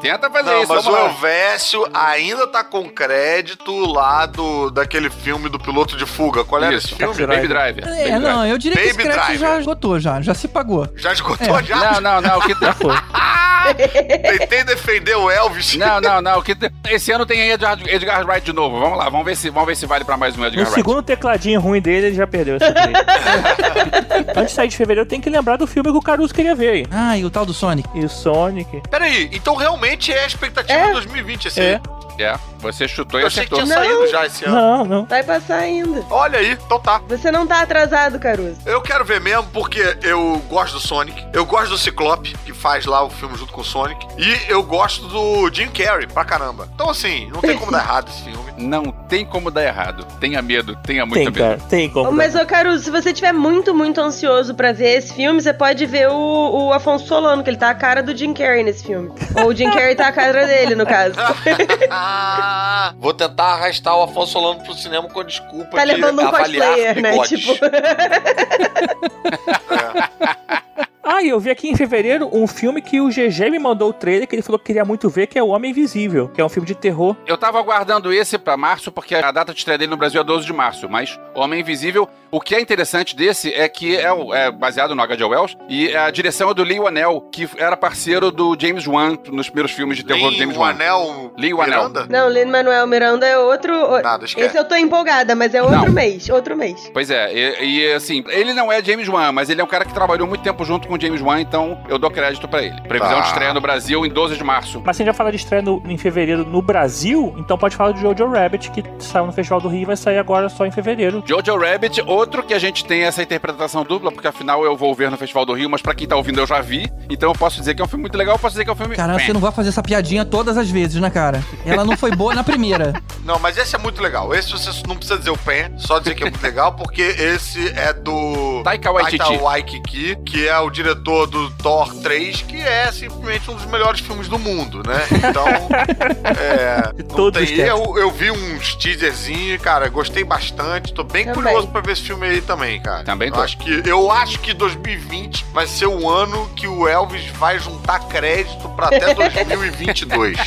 tenta fazer Não, isso. mas o. Elvésio ainda tá com crédito lá do, daquele filme do piloto de fuga. Qual era Isso, esse filme? Taxi Baby Driver. É, Baby não, eu diria que esse Baby crédito Driver. já esgotou, já. Já se pagou. Já esgotou, já? Não, não, não. O que tá- Foi. [LAUGHS] Tentei defender o Elvis. Não, não, não. o que tá- Esse ano tem Edgar, Edgar Wright de novo. Vamos lá, vamos ver se, vamos ver se vale pra mais um No Edgar Wright. segundo tecladinho ruim dele, ele já perdeu esse. [LAUGHS] [LAUGHS] Antes de sair de fevereiro, tem que lembrar do filme que o Caruso queria ver aí. Ah, e o tal do Sonic. E o Sonic. Peraí, então realmente é a expectativa É. de 2020 esse É. aí. É, você chutou e Eu achei que acertou. tinha Não. saído já esse ano. Não, não. Vai passar ainda. Olha aí, então tá. Você não tá atrasado, Caruso. Eu quero ver mesmo porque eu gosto do Sonic, eu gosto do Ciclope, que faz lá o filme junto com o Sonic, e eu gosto do Jim Carrey pra caramba. Então, assim, não tem como dar errado esse filme. Não tem como dar errado. Tenha medo, tenha muito Tem, medo. cara. Tem como. Mas, ô Caruso, se você tiver muito, muito ansioso pra ver esse filme, você pode ver o, o Afonso Solano, que ele tá a cara do Jim Carrey nesse filme. Ou o Jim Carrey tá a cara dele, no caso. Ah, [LAUGHS] vou tentar arrastar o Afonso Solano pro cinema com desculpa Tá de levando um avaliar cosplayer, né? bigodes. Tipo. [LAUGHS] [LAUGHS] Ah, e eu vi aqui em fevereiro um filme que o GG me mandou o trailer que ele falou que queria muito ver, que é O Homem Invisível, que é um filme de terror. Eu tava aguardando esse pra março, porque a data de estreia dele no Brasil é 12 de março, mas Homem Invisível, o que é interessante desse é que é, o- é baseado no H.G. Wells, e a direção é do Lee Wanell, que era parceiro do James Wan nos primeiros filmes de terror do Tem James o Wan. anel Lee Wanell. Miranda? Não, Lin Manuel Miranda é outro. Nada, esquece. Esse eu tô empolgada, mas é outro Não. mês. Outro mês. Pois é, e, e, assim, ele não é James Wan, mas ele é um cara que trabalhou muito tempo junto com o James Wan, então eu dou crédito pra ele. Previsão Tá. de estreia no Brasil em 12 de março. Mas você já fala de estreia no- em fevereiro no Brasil, então pode falar do Jojo Rabbit, que saiu no Festival do Rio e vai sair agora só em fevereiro. Jojo Rabbit, outro que a gente tem essa interpretação dupla, porque afinal eu vou ver no Festival do Rio, mas pra quem tá ouvindo eu já vi, então eu posso dizer que é um filme muito legal, eu posso dizer que é um filme... Caramba, você não vai fazer essa piadinha todas as vezes, né, cara? Ela não foi boa na primeira. [LAUGHS] Não, mas esse é muito legal. Esse você não precisa dizer o pen, só dizer que é muito legal, porque esse é do Taika Waititi. Taika Waititi, que é o diretor do Thor 3, que é simplesmente um dos melhores filmes do mundo, né? Então, [LAUGHS] é, todos os tem, eu, eu vi uns teaserzinhos, cara, gostei bastante. Tô bem Também. curioso pra ver esse filme aí também, cara. Também eu tô. acho que Eu acho que 2020 vai ser o ano que o Elvis vai juntar crédito pra até [LAUGHS] 2022.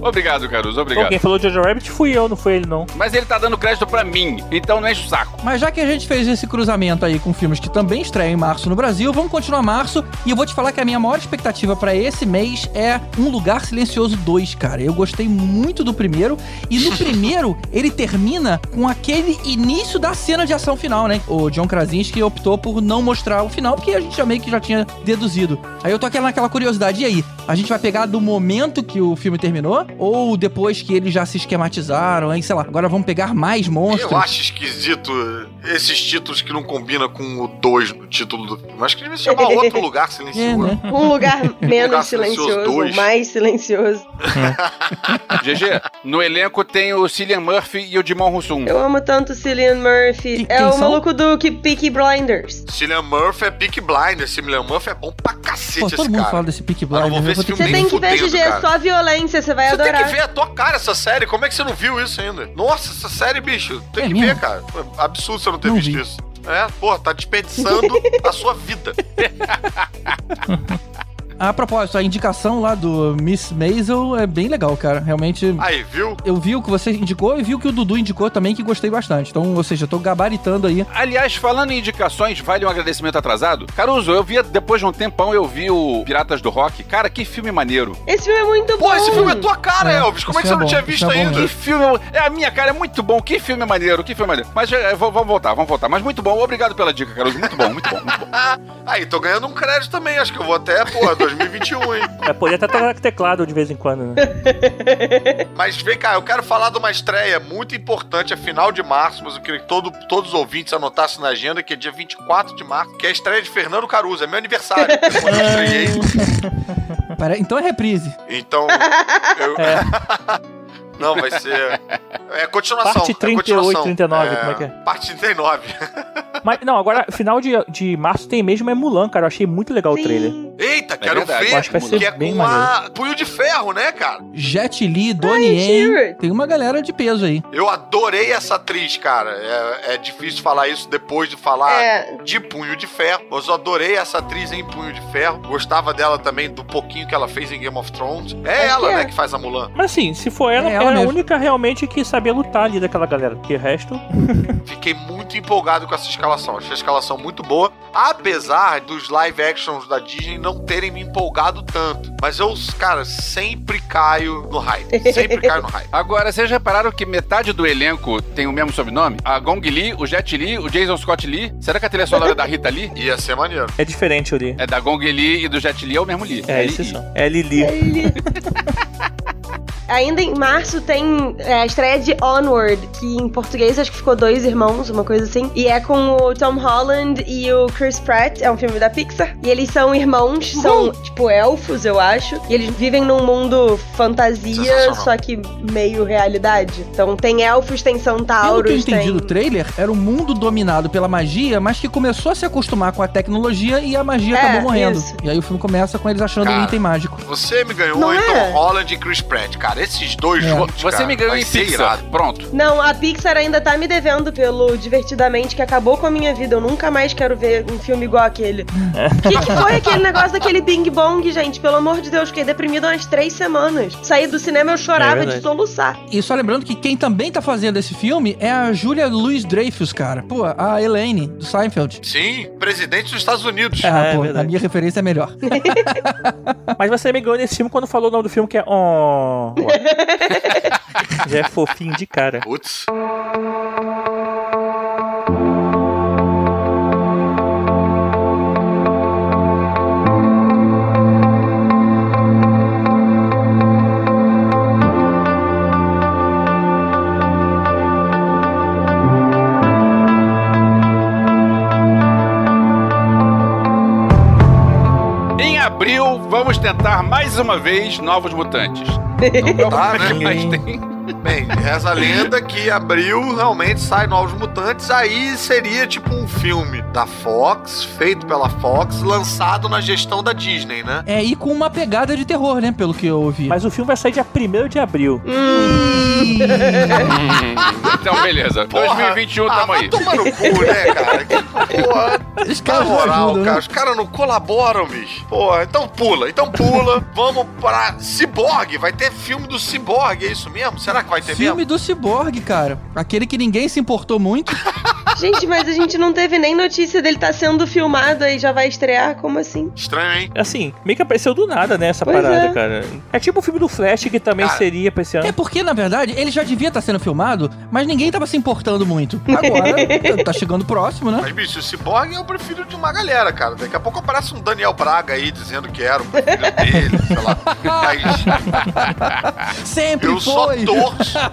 Obrigado, Caruso, obrigado. quem falou Jojo Rabbit fui eu, não foi ele não. Mas ele tá dando crédito pra mim, então não enche o saco. Mas já que a gente fez esse cruzamento aí com filmes que também estreiam em março no Brasil, vamos continuar março. E eu vou te falar que a minha maior expectativa pra esse mês é Um Lugar Silencioso 2, cara. Eu gostei muito do primeiro. E no [LAUGHS] primeiro, ele termina com aquele início da cena de ação final, né? O John Krasinski optou por não mostrar o final, porque a gente já meio que já tinha deduzido. Aí eu tô aquela, naquela curiosidade. E aí? A gente vai pegar do momento que o filme terminou? Ou depois que eles já se esquematizaram? Aí, sei lá, agora vamos pegar mais monstros? Eu acho esquisito esses títulos que não combinam com o 2 no título do filme. Acho que devia se chamar [LAUGHS] Outro Lugar Silencioso. É, né? Um lugar [LAUGHS] menos Lugar Silencioso silencioso, dois. mais silencioso. [LAUGHS] GG, no elenco tem o Cillian Murphy e o Dimon Roussoum. Eu amo tanto Cillian Murphy. É o são? maluco do que Peaky Blinders. Cillian Murphy é Peak Blinder. Cillian Murphy é bom pra cacete Pô, esse todo mundo cara. fala desse Peaky Eu não vou Blinders. ver eu vou esse ter filme Você tem que ver, GG, é só violência, você vai Você adorar. tem que ver a tua cara essa série. Como é que você não viu isso ainda? Nossa, essa série, bicho. Tem É que mesmo? ver, cara. Absurdo você não ter Não visto vi. isso. É, pô, tá desperdiçando a sua vida. [LAUGHS] A propósito, a indicação lá do Miss Maisel é bem legal, cara. Realmente. Aí, viu? Eu vi o que você indicou e vi o que o Dudu indicou também, que gostei bastante. Então, ou seja, eu tô gabaritando aí. Aliás, falando em indicações, vale um agradecimento atrasado. Caruso, eu vi, depois de um tempão, eu vi o Piratas do Rock. Cara, que filme maneiro. Esse filme é muito bom. Pô, esse filme é tua cara, É, Elvis. Como é que você é não bom, tinha visto é ainda? Que filme. É a minha cara, é muito bom. Que filme maneiro, que filme maneiro. Mas é, vamos voltar, vamos voltar. Mas muito bom, obrigado pela dica, Caruso. Muito bom, muito bom, muito bom. [LAUGHS] Aí, tô ganhando um crédito também. Acho que eu vou até, pô, 2021, hein? É, podia até tocar com teclado de vez em quando, né? [LAUGHS] Mas vem cá, eu quero falar de uma estreia muito importante, é final de março, mas eu queria que todo, todos os ouvintes anotassem na agenda, que é dia 24 de março, que é a estreia de Fernando Caruso. É meu aniversário, quando [LAUGHS] eu estreiei. Pare- Então é reprise. Então, eu... [LAUGHS] Não, vai ser... [LAUGHS] É continuação. Parte é 38, continuação. 39, como é que é? Parte 39. [LAUGHS] Mas, não, agora, final de, de março tem mesmo é Mulan, cara. Eu achei muito legal o trailer. Sim. Eita, quero verdade, ver. eu acho que vai ser que é bem com a Punho de Ferro, né, cara? Jet Li, Donnie Yen. Tem uma galera de peso aí. Eu adorei essa atriz, cara. É, é difícil falar isso depois de falar É. de Punho de Ferro. Mas eu adorei essa atriz em Punho de Ferro. Gostava dela também do pouquinho que ela fez em Game of Thrones. É ela, que né, é. que faz a Mulan. Mas assim, se for ela, É é, ela a mesmo. única realmente que sabia lutar ali daquela galera. Porque o resto. [LAUGHS] Fiquei muito empolgado com essa escalação. Achei a escalação muito boa. Apesar dos live actions da Disney não terem me empolgado tanto. Mas eu, cara, sempre caio no hype. Sempre caio no hype. [LAUGHS] Agora, vocês repararam que metade do elenco tem o mesmo sobrenome? A Gong Li, o Jet Li, o Jason Scott Lee. Será que a trilha sonora é da Rita Lee? [LAUGHS] Ia ser maneiro. É diferente ali. É da Gong Li e do Jet Li é o mesmo Li. É, Li. esses são. É Lili. Ainda em março tem é, a estreia de Onward, que em português acho que ficou Dois Irmãos, uma coisa assim. E é com o Tom Holland e o Chris Pratt, é um filme da Pixar. E eles são irmãos, são tipo elfos, eu acho. E eles vivem num mundo fantasia, só que meio realidade. Então tem elfos, tem Pelo que eu centauros, entendi tem... do trailer, era um mundo dominado pela magia, mas que começou a se acostumar com a tecnologia e a magia É, acabou morrendo. isso. E aí o filme começa com eles achando Cara, um item mágico. Você me ganhou Não em é? Tom Holland e Chris Pratt, cara. Cara, esses dois É. juntos, Você cara, me ganhou em Pixar. irado. Pronto. Não, a Pixar ainda tá me devendo pelo Divertidamente, que acabou com a minha vida. Eu nunca mais quero ver um filme igual aquele. O que, que foi aquele negócio daquele Bing Bong, gente? Pelo amor de Deus, fiquei deprimido umas três semanas. Saí do cinema, eu É chorava verdade. de soluçar. E só lembrando que quem também tá fazendo esse filme é a Julia Louis-Dreyfus, cara. Pô, a Elaine, do Seinfeld. Sim, presidente dos Estados Unidos. É, Ah, pô, a verdade. minha referência é melhor. [LAUGHS] Mas você me ganhou nesse filme quando falou o nome do filme que é. [LAUGHS] Já é fofinho de cara. Putz. Em abril, vamos tentar mais uma vez Novos Mutantes. Não Tá, é o né? mais tem. Bem, reza a lenda que abril realmente sai Novos Mutantes, aí seria tipo um filme da Fox, feito pela Fox, lançado na gestão da Disney, né? É, e com uma pegada de terror, né? Pelo que eu ouvi. Mas o filme vai sair dia 1 de abril. Então, beleza. Porra. 2021, ah, tamo vai aí. tomar no cu, né, cara? Que porra. Os caras não moral, ajudam, cara, né? os caras não colaboram, bicho. Porra, então pula, então pula. [LAUGHS] Vamos pra Cyborg. Vai ter filme do Cyborg, é isso mesmo? Será que vai ter Filme mesmo? do Cyborg, cara. Aquele que ninguém se importou muito. [LAUGHS] Gente, mas a gente não teve nem notícia dele tá sendo filmado aí já vai estrear? Como assim? Estranho, hein? Assim, meio que apareceu do nada, né? Essa Pois parada, é. cara. É tipo o filme do Flash que também Cara, seria pra esse ano. É porque, na verdade, ele já devia estar sendo filmado, mas ninguém tava se importando muito. Agora, [LAUGHS] tá chegando próximo, né? Mas, bicho, o Cyborg é o preferido de uma galera, cara. Daqui a pouco aparece um Daniel Braga aí dizendo que era o preferido dele, sei lá. Mas [LAUGHS] Sempre eu só foi. torço. [LAUGHS]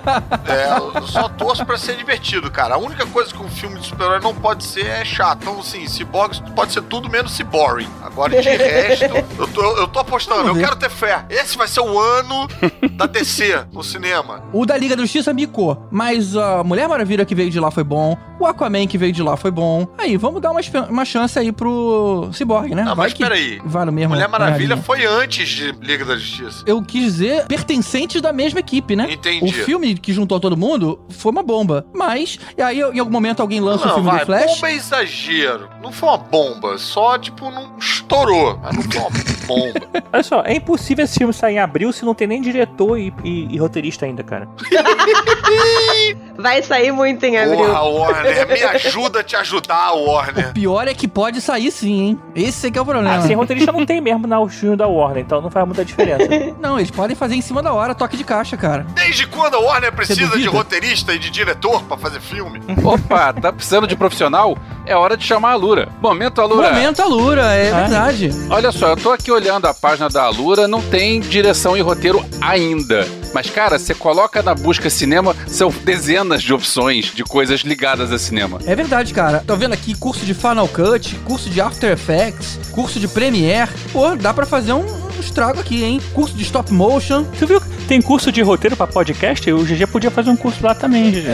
É, eu só torço pra ser divertido, cara. A única coisa que um filme de super-herói não pode ser é chato. Então, assim, Cyborg pode ser tudo menos Cyborg. Agora, de [LAUGHS] resto, eu tô, eu tô apostando. Eu quero ter fé. Esse vai ser o ano da DC no cinema. O da Liga da Justiça micou, mas a Mulher Maravilha que veio de lá foi bom, o Aquaman que veio de lá foi bom. Aí, vamos dar uma, uma chance aí pro Cyborg, né? Não, Vai mas que peraí. No mesmo. Mulher Maravilha foi antes de Liga da Justiça. Eu quis dizer pertencentes da mesma equipe, né? Entendi. O filme que juntou todo mundo foi uma bomba. Mas, e aí em algum momento alguém lança o Não, filme vai, do Flash. bomba é exagero. Não foi uma bomba, só, tipo, não estourou. Mas não foi uma bomba. [LAUGHS] Olha só, é impossível esse filme sair em abril se não tem nem diretor e, e- e roteirista ainda, cara. [LAUGHS] Vai sair muito em abril. Porra, Warner, me ajuda a te ajudar, Warner. Pior é que pode sair sim, hein? Esse é que é o problema. Ah, sem roteirista não tem mesmo na filme da Warner, então não faz muita diferença. [LAUGHS] Não, eles podem fazer em cima da hora, toque de caixa, cara. Desde quando a Warner precisa de roteirista e de diretor pra fazer filme? Opa, tá precisando de profissional? É hora de chamar a Lura. Momento, Alura. Momento Alura, é Ah. verdade. Olha só, eu tô aqui olhando a página da Alura, não tem direção e roteiro ainda. Mas, cara, você coloca na busca cinema, são dezenas de opções de coisas ligadas a cinema. É verdade, cara. Tô vendo aqui curso de Final Cut, curso de After Effects, curso de Premiere. Pô, dá pra fazer um, um estrago aqui, hein? Curso de stop motion. Tu viu tem curso de roteiro pra podcast? O GG podia fazer um curso lá também, GG.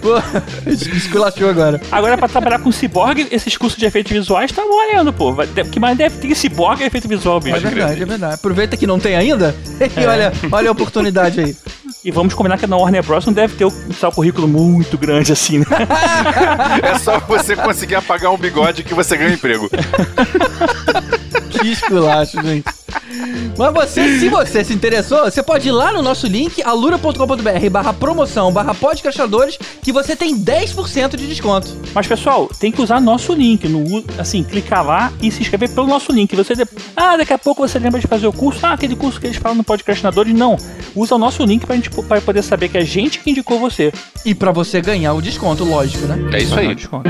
Pô, [LAUGHS] esculachou agora. Agora, pra trabalhar com ciborgue, esses cursos de efeitos visuais tá valendo, pô. Que mais deve ter ciborgue é efeito visual, bicho. É verdade, é verdade. Aproveita que não tem ainda [LAUGHS] e olha, olha a oportunidade aí. E vamos combinar que na Warner Bros. não deve ter um só currículo muito grande assim, né? [LAUGHS] É só você conseguir apagar um bigode que você ganha emprego. Que esculacho, gente. Mas você, se você se interessou, você pode ir lá no nosso link, alura.com.br barra promoção, barra podcastadores, que você tem 10% de desconto. Mas, pessoal, tem que usar nosso link. No, assim, clicar lá e se inscrever pelo nosso link. Você Ah, daqui a pouco você lembra de fazer o curso. Ah, aquele curso que eles falam no Podcastinadores. Não. Usa o nosso link pra gente pra poder saber que é a gente que indicou você. E pra você ganhar o desconto, lógico, né? É isso aí. desconto.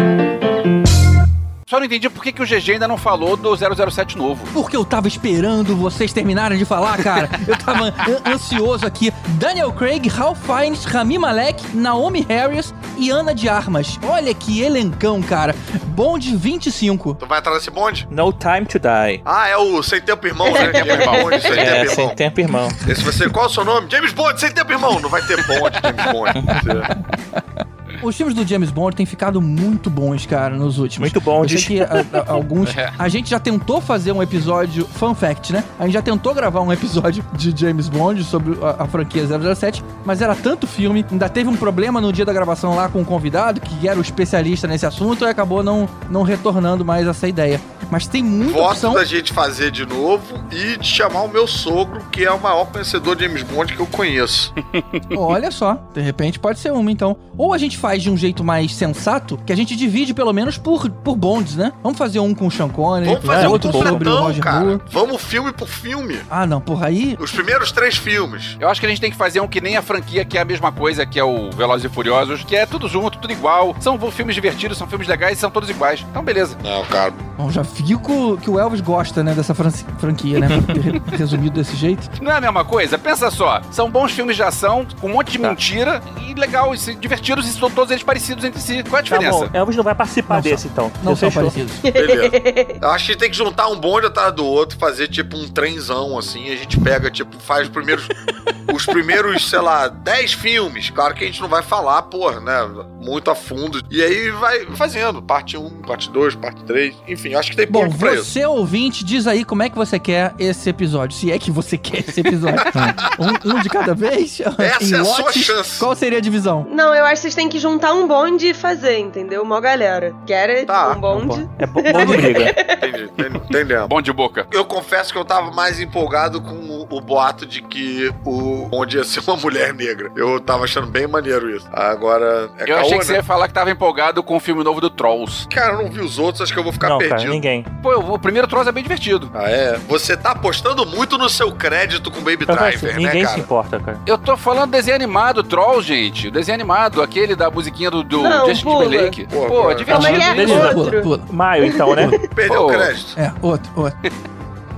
Só não entendi por que, que o GG ainda não falou do 007 novo. Porque eu tava esperando vocês terminarem de falar, cara. Eu tava an- ansioso aqui. Daniel Craig, Ralph Fiennes, Rami Malek, Naomi Harris e Ana de Armas. Olha que elencão, cara. Bond 25. Tu vai entrar nesse bonde? No Time to Die. Ah, é o Sem Tempo Irmão, né? Sem Tempo Irmão. Bonde, Sem É, Tempo sem Irmão. tempo, irmão. Esse vai ser, qual é o seu nome? James Bond, Sem Tempo Irmão. Não vai ter bonde, James Bond. [LAUGHS] Os filmes do James Bond têm ficado muito bons, cara, nos últimos. Muito bons. Eu sei que a- a- alguns. [LAUGHS] É. A gente já tentou fazer um episódio. Fun fact, né? A gente já tentou gravar um episódio de James Bond sobre a, a franquia 007, mas era tanto filme. Ainda teve um problema no dia da gravação lá com o convidado, que era o especialista nesse assunto, e acabou não, não retornando mais essa ideia. Mas tem muita Voto opção. da gente fazer de novo e de chamar o meu sogro, que é o maior conhecedor de James Bond que eu conheço. [LAUGHS] Olha só, de repente pode ser uma, então. Ou a gente faz de um jeito mais sensato, que a gente divide pelo menos por, por bonds, né? Vamos fazer um com o Sean Connery, Vamos fazer um outro sobre o Roger cara. Moore. Vamos filme por filme. Ah, não, porra, aí... Os primeiros três filmes. Eu acho que a gente tem que fazer um que nem a franquia, que é a mesma coisa, que é o Velozes e Furiosos, que é tudo junto, tudo igual. São filmes divertidos, são filmes legais, são todos iguais. Então, beleza. Não, cara. Bom, já fico que o Elvis gosta, né, dessa fran- franquia, né? [LAUGHS] Resumido desse jeito. Não é a mesma coisa? Pensa só. São bons filmes de ação, com um monte de Tá. mentira, e legal, e divertidos, e são todos eles parecidos entre si. Qual é a Tá diferença? bom, Elvis não vai participar Não desse, então. Não são parecidos. [LAUGHS] Beleza. Eu acho que tem que juntar um bonde atrás do outro, fazer tipo um trenzão assim, a gente pega, tipo, faz os primeiros. Os primeiros, sei lá, 10 filmes. Claro que a gente não vai falar, porra, né? Muito a fundo. E aí vai fazendo. Parte 1, parte 2, parte 3. Enfim, acho que tem Bom, ponto pra isso. você ouvinte, diz aí como é que você quer esse episódio. Se é que você quer esse episódio. [LAUGHS] um, um de cada vez? Essa Em é a sua lotes? chance. Qual seria a divisão? Não, eu acho que vocês têm que juntar um bonde e fazer, entendeu? Uma galera. Quer Tá. um bonde? É bom, bom de briga. [LAUGHS] Entendi, entendi. Bom de boca. Eu confesso que eu tava mais empolgado com o, o boato de que o onde ia ser uma mulher negra. Eu tava achando bem maneiro isso. Agora é eu caô, achei que você né? ia falar que tava empolgado com o filme novo do Trolls. Cara, eu não vi os outros, acho que eu vou ficar não, perdido. cara, ninguém. Pô, o primeiro Trolls é bem divertido. Ah, é? Você tá apostando muito no seu crédito com Baby Então, Driver, assim, né, ninguém se cara? importa, cara. Eu tô falando desenho animado, Trolls, gente. O desenho animado, aquele da musiquinha do, do Não, Justin pula. Timberlake. Pô, Pô, divertido. Como é é? Outro. Pula, pula. Maio, então, né? Perdeu Pô. o crédito. É, outro, outro. [LAUGHS]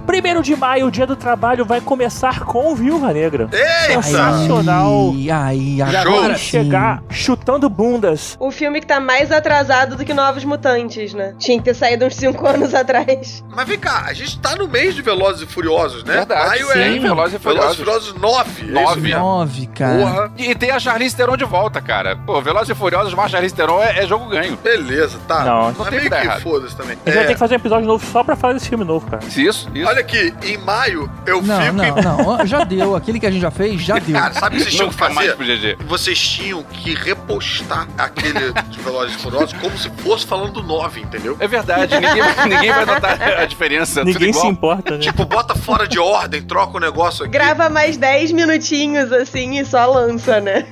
Primeiro de maio, o dia do trabalho, vai começar com Viúva Negra. Eita! Sensacional. Aí, aí, Show. agora vai chegar chutando bundas. O filme que tá mais atrasado do que Novos Mutantes, né? Tinha que ter saído uns 5 [LAUGHS] anos atrás. Mas vem cá, a gente tá no mês de Velozes e Furiosos, né? Verdade, Maio sim, é Velozes e Velozes e Furiosos. Furiosos 9. é isso Nove. mesmo? Nove, cara. Porra. E tem a Charlize Theron de volta, cara. Pô, Velozes e Furiosos mais Charlize Theron é, é jogo ganho. Beleza, tá. Não, não tem meio que que foda-se também. A gente vai É, ter que fazer um episódio novo só pra falar desse filme novo, cara. Isso, isso. Olha aqui, em maio eu Não, fico... não, não. Ó, Já deu. Aquele que a gente já fez, já deu. Cara, sabe o que vocês tinham que fazer? pro GG. Vocês tinham que repostar aquele de Velozes e Furiosos como se fosse falando do 9, entendeu? É verdade, ninguém, [LAUGHS] ninguém vai notar a diferença. tudo Ninguém se importa, né? Tipo, bota fora de ordem, troca o negócio aqui. Grava mais 10 minutinhos assim e só lança, né?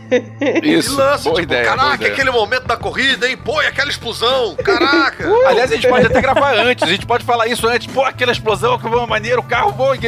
Isso, e lança, boa tipo, ideia. boa caraca, ideia. aquele momento da corrida, hein? Pô, e aquela explosão, caraca. Aliás, a gente pode até gravar antes, a gente pode falar isso antes. Pô, aquela explosão, que foi maneiro, o carro voa, e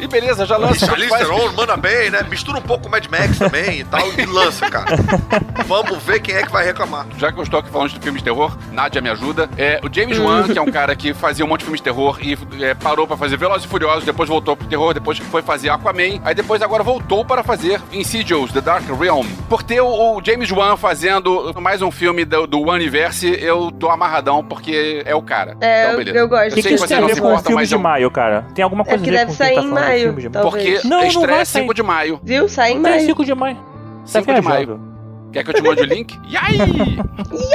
e beleza, já lança. Charlize Theron manda bem, né? Mistura um pouco com Mad Max também e tal, e lança, cara. [LAUGHS] Vamos ver quem é que vai reclamar. Já que eu estou aqui falando de filmes de terror, Nádia me ajuda. É, o James Wan, que é um cara que fazia um monte de filmes de terror e é, parou pra fazer Velozes e Furiosos, depois voltou pro terror, depois foi fazer Aquaman, aí depois agora voltou para fazer Insidious, The Dark Realm. Por ter o, o James Wan fazendo mais um filme do, do Universe, eu tô amarradão porque é o cara. É, então, eu- beleza. eu gosto. O que, sei que que você não ver se com o importa, filme mas de eu- maio, cara? Tem alguma coisa É que a ver deve com sair tá em maio. Porque Não, não estreia vai sair. 5 de maio. Viu? Sai em Não maio. 5 de maio. Tá 5 de maio. Quer que eu te mande o link? E aí?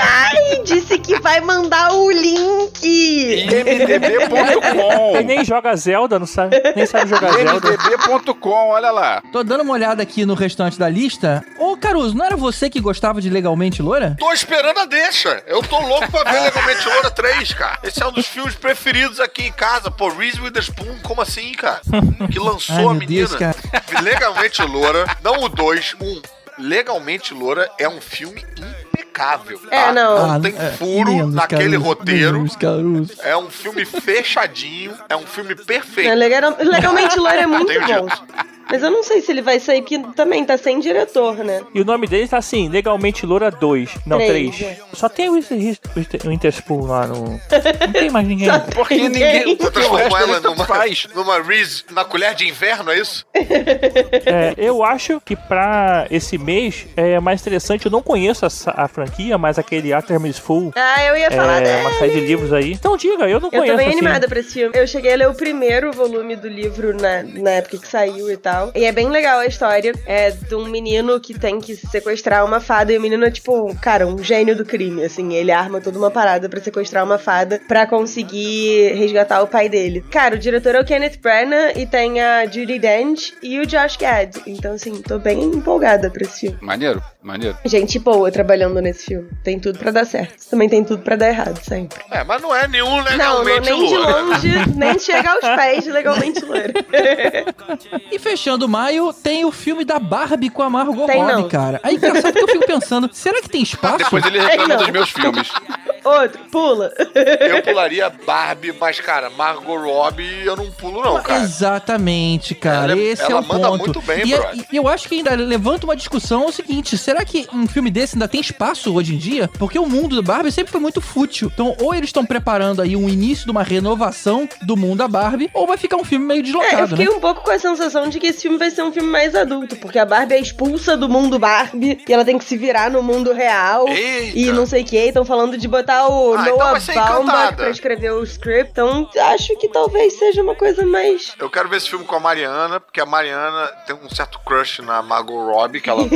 Ai, disse que vai mandar o link. imdb.com Ele nem joga Zelda, não sabe, nem sabe jogar Zelda. imdb.com, olha lá. Tô dando uma olhada aqui no restante da lista. Ô, Caruso, não era você que gostava de Legalmente Loura? Tô esperando a deixa. Eu tô louco pra ver Legalmente Loura 3, cara. Esse é um dos filmes preferidos aqui em casa. Pô, Reese Witherspoon, como assim, cara? Que lançou Ai, a menina. Deus, cara. Legalmente Loura, não o 2, um. Legalmente Loura é um filme impecável. tá? É, não. Não tem é, furo menos, naquele Caruso, roteiro. menos. É um filme fechadinho, é um filme perfeito. É, legal- legalmente Loira é muito bom. Mas eu não sei se ele vai sair, porque também tá sem diretor, né? E o nome dele tá assim, Legalmente Loura 2. Não, Três, 3. é. Só tem o Winterspoon lá no... Não tem mais ninguém. [LAUGHS] Porque Ninguém. ninguém. Você Porque o resto transformou ela dele numa, faz. numa Reese na colher de inverno, é isso? É, eu acho que pra esse mês é mais interessante. Eu não conheço a, a franquia, mas aquele Artemis Fool Ah, eu ia falar é dela. uma série de livros aí. Então diga, eu não Eu tô conheço bem assim. animada pra esse filme. Eu cheguei a ler o primeiro volume do livro na, na época que saiu e tal. Tal. E é bem legal a história. É de um menino que tem que sequestrar uma fada. E o menino é tipo, cara, um gênio do crime, assim. Ele arma toda uma parada pra sequestrar uma fada pra conseguir resgatar o pai dele. Cara, o diretor é o Kenneth Branagh e tem a Judy Dench e o Josh Gad. Então, assim, tô bem empolgada pra esse filme. Maneiro, maneiro. Gente boa trabalhando nesse filme. Tem tudo pra dar certo. Também tem tudo pra dar errado, sempre. É, mas não é nenhum Não, não legalmente nem de longe, nem chega aos pés de legalmente loira. [LAUGHS] E fechando maio, tem o filme da Barbie com a Margot Tem Robbie, não. cara. Aí, engraçado que eu fico pensando, será que tem espaço? Depois ele reclama não. dos meus filmes. Outro, pula. Eu pularia Barbie, mas, cara, Margot Robbie eu não pulo, não, cara. Exatamente, cara. Ela é- Esse é ela o manda ponto. muito bem, e, é- brother. e eu acho que ainda levanta uma discussão é o seguinte: será que um filme desse ainda tem espaço hoje em dia? Porque o mundo da Barbie sempre foi muito fútil. Então, ou eles estão preparando aí um início de uma renovação do mundo da Barbie, ou vai ficar um filme meio É, eu deslocado, fiquei né? um pouco com a sensação de que esse filme vai ser um filme mais adulto, porque a Barbie é expulsa do mundo Barbie e ela tem que se virar no mundo real Eita. e não sei o que. Estão falando de botar o Ah, então Noah ser Baumbach pra escrever o script. Então acho que talvez seja uma coisa mais. Eu quero ver esse filme com a Mariana, porque a Mariana tem um certo crush na Margot Robbie, que ela [LAUGHS] não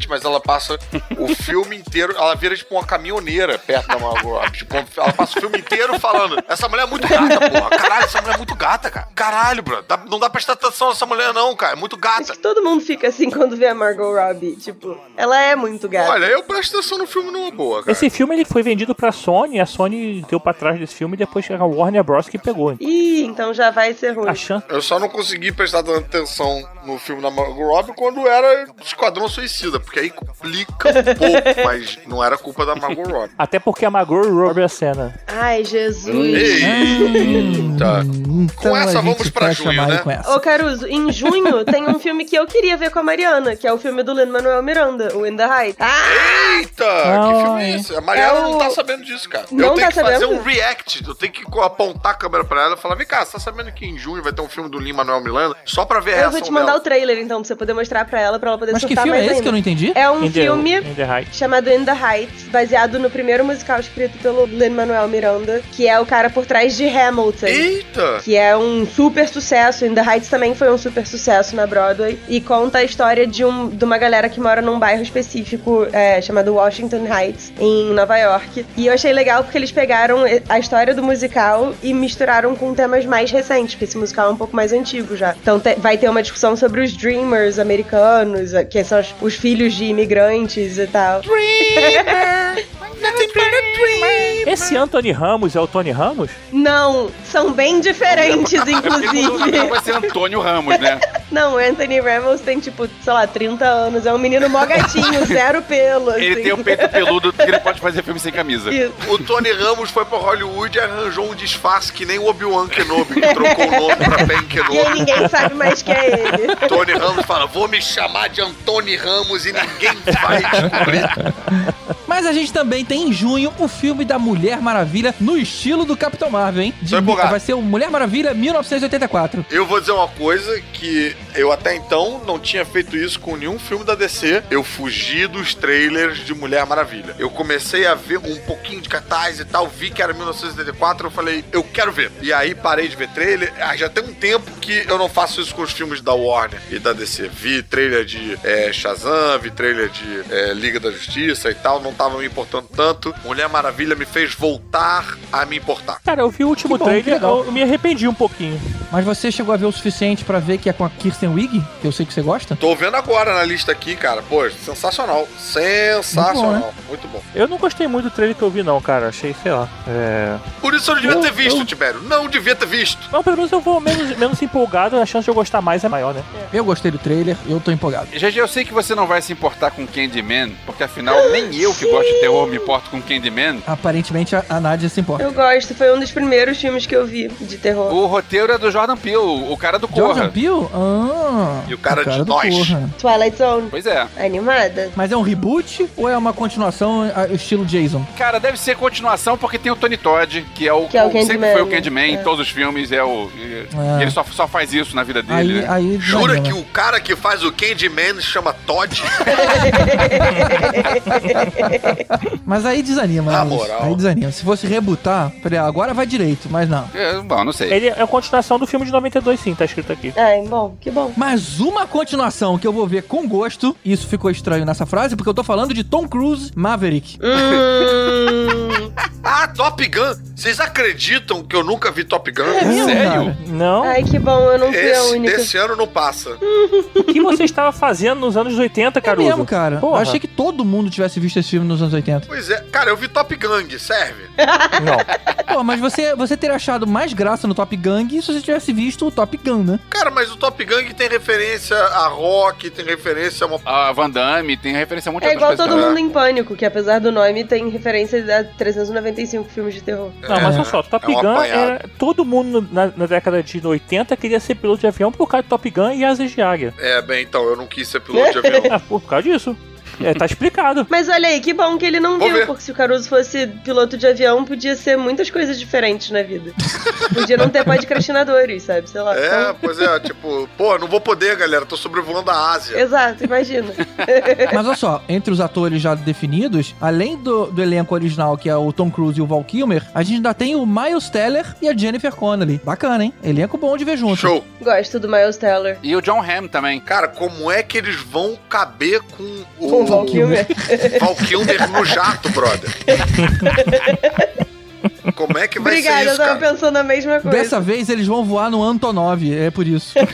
admite, mas ela passa o filme inteiro, ela vira tipo uma caminhoneira perto da Margot Robbie. Tipo, ela passa o filme inteiro falando: essa mulher é muito gata, porra. Caralho, essa mulher é muito gata, cara. Caralho, bro. Dá- não dá pra prestar atenção nessa mulher, não, cara. É muito Acho gata. que todo mundo fica assim quando vê a Margot Robbie. Tipo, ela é muito gata. Olha, eu presto atenção no filme numa boa, cara. Esse filme ele foi vendido pra Sony, a Sony deu pra trás desse filme e depois a Warner Bros. que pegou. Ih, então já vai ser ruim. A chance. Eu só não consegui prestar atenção no filme da Margot Robbie quando era Esquadrão Suicida, porque aí complica um pouco, [LAUGHS] mas não era culpa da Margot Robbie. Até porque a Margot Robbie é a cena. Ai, Jesus. Eita! Então Com essa, a gente vamos pra junho, né? Ô, Caruso, em junho tem um filme que eu queria ver com a Mariana, que é o filme do Lin-Manuel Miranda, o In the Heights. Ah! Eita! Que filme é esse? A Mariana É o- não tá sabendo disso, cara. Não eu tenho tá que fazer sabendo? um react. Eu tenho que apontar a câmera pra ela e falar: vem cá, você tá sabendo que em junho vai ter um filme do Lin Manuel Miranda? Só pra ver a Eu reação vou te mandar dela. O trailer, então, pra você poder mostrar pra ela, pra ela poder Mas que filme é mais esse que eu ainda. não entendi? É um In the- filme In the chamado In the Heights, baseado no primeiro musical escrito pelo Lin-Manuel Miranda, que é o cara por trás de Hamilton. Eita! Que é um super sucesso. In the Heights também foi um super sucesso na Broadway. E conta a história de, um, de uma galera que mora num bairro específico é, chamado Washington Heights, em Nova York. E eu achei legal porque eles pegaram a história do musical e misturaram com temas mais recentes, porque esse musical é um pouco mais antigo já. Então te- vai ter uma discussão sobre os Dreamers americanos, que são os, os filhos de imigrantes e tal. Esse Anthony Ramos é o Tony Ramos? Não, são bem diferentes, [LAUGHS] É inclusive. vai ser Antônio Ramos, né? Não, o Anthony Ramos tem, tipo, sei lá, 30 anos. É um menino mó gatinho, [LAUGHS] zero pelo. Ele assim. tem o peito peludo que ele pode fazer filme sem camisa. Isso. O Tony Ramos foi pra Hollywood e arranjou um disfarce que nem o Obi-Wan Kenobi, que trocou o nome pra Ben [LAUGHS] E aí Kenobi. ninguém sabe mais que é ele. Tony Ramos fala: vou me chamar de Antony Ramos e ninguém vai descobrir. Mas a gente também tem em junho o filme da Mulher Maravilha no estilo do Capitão Marvel, hein? De- vai ser o Mulher Maravilha 1984. Eu vou dizer uma coisa que eu até então não tinha feito isso com nenhum filme da DC. Eu fugi dos trailers de Mulher Maravilha. Eu comecei a ver um pouquinho de cartaz e tal, vi que era 1984, eu falei, eu quero ver. E aí parei de ver trailer. Ah, já tem um tempo que eu não faço isso com os filmes da Warner e da DC. Vi trailer de é, Shazam, vi trailer de é, Liga da Justiça e tal, não tava me importando tanto. Mulher Maravilha me fez voltar a me importar. Cara, eu vi o último bom, trailer, eu, eu me arrependi um pouquinho. Mas você chegou a ver o suficiente pra ver que é com a Kirsten Wiig, que eu sei que você gosta? Tô vendo agora na lista aqui, cara. Pô, sensacional. Sensacional. Muito bom. Eu não gostei muito do trailer que eu vi, não, cara. Achei, sei lá. É. Por isso eu não devia Eu- ter visto, eu- Tibério. Não devia ter visto. Não, pelo menos eu vou menos, menos empolgado, a chance de eu gostar mais é maior, né? Eu gostei do trailer, eu tô empolgado. GG, eu sei que você não vai se importar com Candyman, porque afinal nem eu que gosto de terror me importo com Candyman. Aparentemente a, a Nádia se importa. Eu gosto, foi um dos primeiros filmes que eu vi de terror. O roteiro é do Jordan Peele, o cara do Corra. Jordan Peele? Ah, E o cara de do nós. Corra. Twilight Zone. Pois é. Animada? Mas é um reboot ou é uma continuação a- estilo Jason? Cara, deve ser continuação porque tem o Tony Todd, que é o, Que é o sempre foi o? Candyman em É. todos os filmes, é o e- É. ele só, só faz isso na vida dele, Aí, né? aí Jura que o cara que faz o Candyman chama Todd? [LAUGHS] Mas aí desanima, Na moral. Aí desanima. Se fosse rebutar, falei, ah, agora vai direito, mas não. É, bom, não sei. Ele é a continuação do filme de 92, sim, tá escrito aqui. É, bom, que bom. Mas uma continuação que eu vou ver com gosto, isso ficou estranho nessa frase, porque eu tô falando de Tom Cruise Maverick. Hum. [LAUGHS] Ah, Top Gun! Vocês acreditam que eu nunca vi Top Gun? É Sério? cara? Não? Ai, que bom, eu não fui a Esse, única. desse ano não passa. [LAUGHS] O que você estava fazendo nos anos 80, É Caruso? mesmo, cara. Porra. Eu achei que todo mundo tivesse visto esse filme nos anos 80. Pois é, cara, eu vi Top Gang, serve? Não. Pô, mas você, você teria achado mais graça no Top Gang se você tivesse visto o Top Gun, né? Cara, mas o Top Gang tem referência a rock, tem referência a uma. A Van Damme tem referência a muitas É igual todo mundo em pânico, que apesar do nome tem referência a 395 filmes de terror. Não, mas olha só, Top é um Gun apanhado. era. Todo mundo na, na década de 80 queria ser piloto de avião por causa de Top Gun e asas de águia. É, bem, então, eu não quis ser piloto de avião. [LAUGHS] Ah, por causa disso. É, tá explicado. Mas olha aí, que bom que ele não Vou viu, ver. porque se o Caruso fosse piloto de avião, podia ser muitas coisas diferentes na vida. podia não ter podcastinadores, sabe? Sei lá. É, Então- pois é, tipo, pô, não vou poder, galera, tô sobrevoando a Ásia. Exato, imagina. [LAUGHS] Mas olha só, entre os atores já definidos, além do, do elenco original, que é o Tom Cruise e o Val Kilmer, a gente ainda tem o Miles Teller e a Jennifer Connelly. Bacana, hein? Elenco bom de ver junto. Show. Gosto do Miles Teller. E o John Hamm também. Cara, como é que eles vão caber com o Com o Val Kilmer. Val Kilmer no jato, brother? [LAUGHS] Como é que vai Obrigada, ser eu isso, tava cara? pensando a mesma coisa. Dessa vez eles vão voar no Antonov, é por isso. [LAUGHS]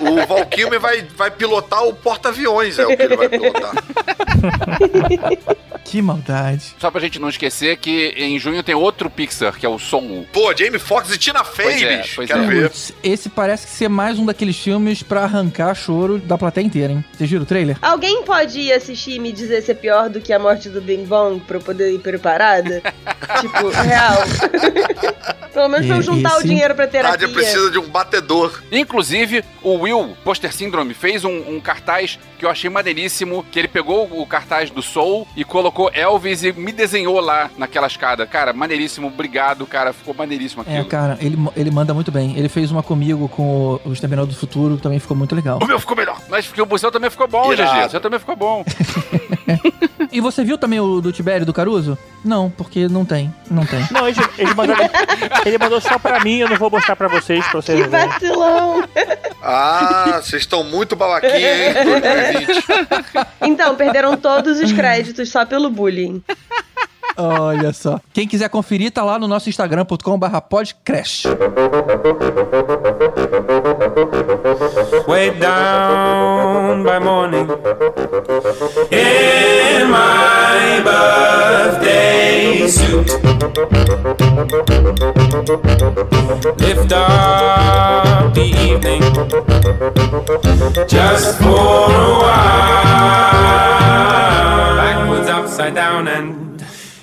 O Val Kilmer vai, vai pilotar o porta-aviões, é o que ele vai pilotar. [LAUGHS] que maldade. Só pra gente não esquecer que em junho tem outro Pixar, que é o Som. Pô, Jamie Foxx e Tina Fey, Pois é, bicho. pois Quero é. ver. Putz, esse parece que ser mais um daqueles filmes pra arrancar choro da plateia inteira, hein? Vocês viram o trailer? Alguém pode ir assistir e me dizer se é pior do que a morte do Bing Bong pra eu poder ir preparada? [LAUGHS] tipo, real. [LAUGHS] Pelo menos pra eu juntar o esse- dinheiro pra terapia. Nádia precisa de um batedor. Inclusive, o Will, Poster Syndrome, fez um, um cartaz que eu achei maneiríssimo, que ele pegou o cartaz do Soul e colocou Elvis e me desenhou lá naquela escada. Cara, maneiríssimo, obrigado, cara, ficou maneiríssimo É, aquilo. cara, ele, ele manda muito bem. Ele fez uma comigo com o, o Exterminador do Futuro, também ficou muito legal. O meu ficou melhor. Mas porque o seu também ficou bom, Irado. GG. O seu também ficou bom. [LAUGHS] E você viu também o do Tibério do Caruso? Não, porque não tem. Não tem. Não, ele, mandou, ele mandou só pra mim, eu não vou mostrar pra vocês, pra vocês Que verem. vacilão! Ah, vocês estão muito babaquinha, hein? 2020. Então, perderam todos os créditos só pelo bullying. Olha só. Quem quiser conferir, tá lá no nosso instagram.com.br podcrash. way down by morning in my birthday suit. Lift up the evening just for a while. Backwards, upside down, and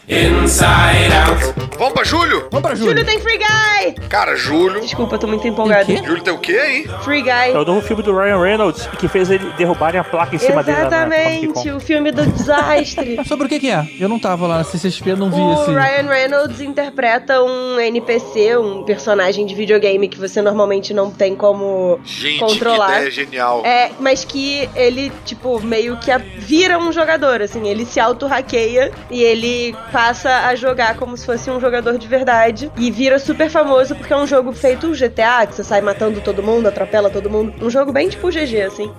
inside out. Vamos pra Júlio? Vamos pra Júlio Júlio. tem Free Guy! Cara, Júlio. Desculpa, tô muito empolgada. Tem o quê? Tem o quê, hein? Free É Guy. o novo filme do Ryan Reynolds que fez ele derrubarem a placa em cima dele. na Comic Exatamente, o filme do desastre. [LAUGHS] Sobre o que que é? Eu não tava lá na CCXP, não vi O esse... Ryan Reynolds interpreta um NPC, um personagem de videogame que você normalmente não tem como Gente, controlar. que ideia genial. É, mas que ele, tipo, meio que a- vira um jogador, assim, ele se auto-hackeia e ele passa a jogar como se fosse um jogador de verdade. E vira super famoso porque é um jogo feito GTA, que você sai matando todo mundo, atropela todo mundo. Um jogo bem tipo GG, assim.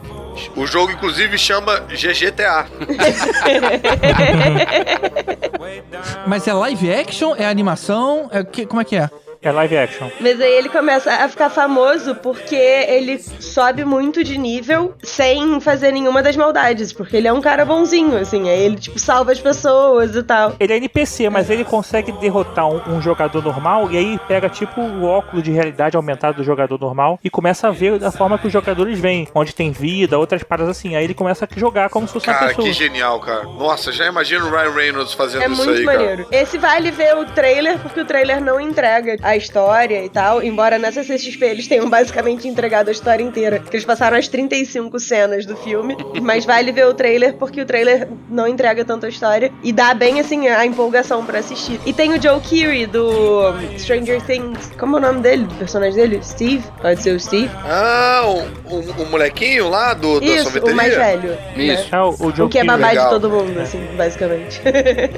O jogo, inclusive, chama GGTA. [LAUGHS] Mas é live action? É animação? É que, como é que é? É live action. Mas aí ele começa a ficar famoso porque ele sobe muito de nível sem fazer nenhuma das maldades. Porque ele é um cara bonzinho, assim. Aí ele, tipo, salva as pessoas e tal. Ele é NPC, mas ele consegue derrotar um, um jogador normal e aí pega tipo o óculos de realidade aumentado do jogador normal e começa a ver da forma que os jogadores veem, onde tem vida, outras paradas assim. Aí ele começa a jogar como se fosse uma Cara, pessoa. que genial, cara. Nossa, já imagino o Ryan Reynolds fazendo É isso muito aí, cara. maneiro. Esse vale ver o trailer, porque o trailer não entrega a história e tal. Embora nessa CXP eles tenham basicamente entregado a história inteira. Que eles passaram as 35 cenas do filme. Mas vale ver o trailer, porque o trailer não entrega tanto a história. E dá bem, assim, a empolgação pra assistir. E tem o Joe Keery, do Stranger Things. Como é o nome dele? Do personagem dele? Steve? Pode ser o Steve? Ah, o, o, o molequinho lá do, da Isso, o mais velho. Isso. É o, o Joe O que é babá de todo mundo, assim, basicamente.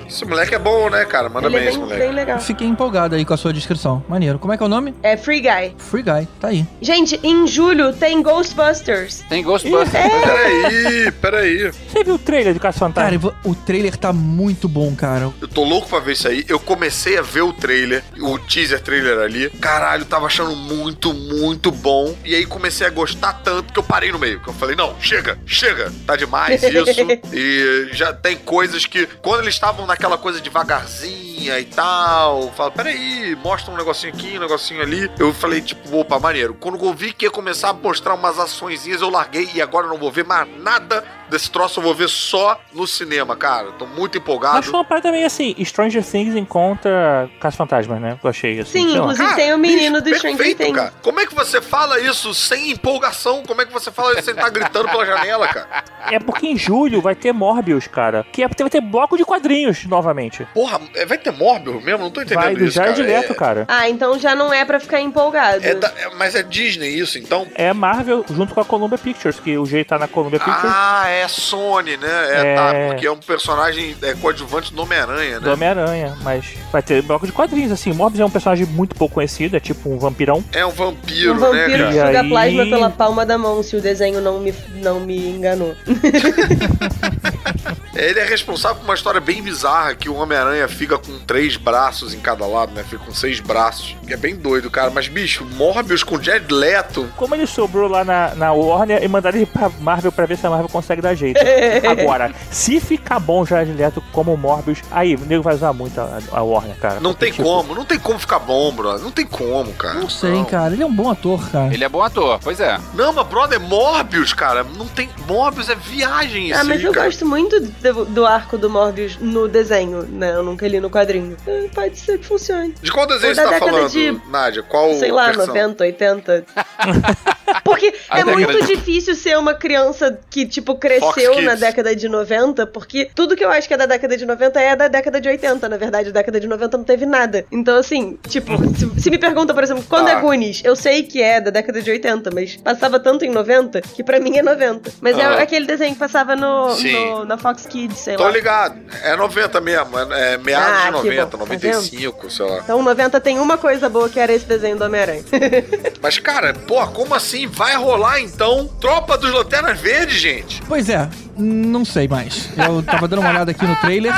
Esse moleque é bom, né, cara? Manda Ele é bem esse bem, moleque. bem legal. Fiquei empolgado aí com a sua descrição. Maneiro. Como é que é o nome? É Free Guy. Free Guy, tá aí. Gente, em julho tem Ghostbusters. Tem Ghostbusters. É. Peraí, peraí. Você viu o trailer de Caça Cara, Fantasma? vou- o trailer tá muito bom, cara. Eu tô louco pra ver isso aí. Eu comecei a ver o trailer, o teaser trailer ali. Caralho, tava achando muito, muito bom. E aí comecei a gostar tanto que eu parei no meio. Que eu falei, não, chega, chega. Tá demais isso. [LAUGHS] e já tem coisas que, quando eles estavam naquela coisa e tal, eu falo, peraí, mostra um negocinho aqui, um negocinho ali. Eu falei, tipo, opa, maneiro. Quando eu vi que ia começar a mostrar umas açõezinhas, eu larguei e agora não vou ver mais nada desse troço, eu vou ver só no cinema, cara. Tô muito empolgado. Mas foi uma parada meio assim, Stranger Things encontra Caça Fantasma, né? Eu achei assim. Sim, inclusive tem o menino do bicho, Stranger perfeito, Things. cara. Como é que você fala isso sem empolgação? Como é que você fala isso sem estar gritando pela janela, cara? É porque em julho vai ter Morbius, cara. Que é, vai ter bloco de quadrinhos novamente. Porra, é, vai ter Morbius mesmo? Não tô entendendo Vai isso, Jared cara. Leto, cara. Ah, então já não é pra ficar empolgado. É, é da- é- mas é Disney isso, então? É Marvel junto com a Columbia Pictures, que o jeito tá na Columbia Pictures. Ah, é Sony, né? É, É. tá, porque é um personagem é, coadjuvante do Homem-Aranha, Do né? Homem-Aranha, mas vai ter bloco de quadrinhos, assim. Morbius é um personagem muito pouco conhecido, é tipo um vampirão. É um vampiro, Um vampiro né, que cara? Aí- plasma pela palma da mão, se o desenho não me, não me enganou. [LAUGHS] Ele é responsável por uma história bem bizarra que o Homem-Aranha fica com três braços em cada lado, né? Fica com seis braços. Que é bem doido, cara. Mas, bicho, Morbius com Jared Leto. Como ele sobrou lá na, na Warner e mandaram ele pra Marvel pra ver se a Marvel consegue dar jeito. [LAUGHS] Agora, se ficar bom já direto como o Morbius, aí o nego vai usar muito a, a Warner, cara. Não tem tipo, como, não tem como ficar bom, brother. Não tem como, cara. Não sei, cara. Ele é um bom ator, cara. Ele é bom ator, pois é. Não, mas brother, Morbius, cara. Não tem. Morbius é viagem isso ah, mas aí, eu cara. gosto muito do, do arco do Morbius no desenho, né? Eu nunca li no quadrinho. É, Pode ser que funcione. De qual desenho Ou você tá década falando, de- Nádia? Qual Sei lá, versão? 90, 80. [LAUGHS] Porque A é muito de- difícil ser uma criança que, tipo, cresceu na década de 90, porque tudo que eu acho que é da década de 90 é da década de 80. Na verdade, a década de 90 não teve nada. Então, assim, tipo, se, se me pergunta, por exemplo, quando Tá. é Goonies? Eu sei que é da década de 80, mas passava tanto em 90 que pra mim é 90. Mas Ah. é aquele desenho que passava no, no- na Fox Kids, sei Tô lá. ligado. É 90 mesmo. É, é meados Ah, de que 90, bom. Tá 95, sei lá. Então, 90 tem uma coisa boa que era esse desenho do Homem-Aranha. [LAUGHS] Mas, cara, pô, como assim? Vai rolar então Tropa dos Lanternas Verdes, gente? Pois é, não sei mais. Eu tava dando uma olhada aqui no trailer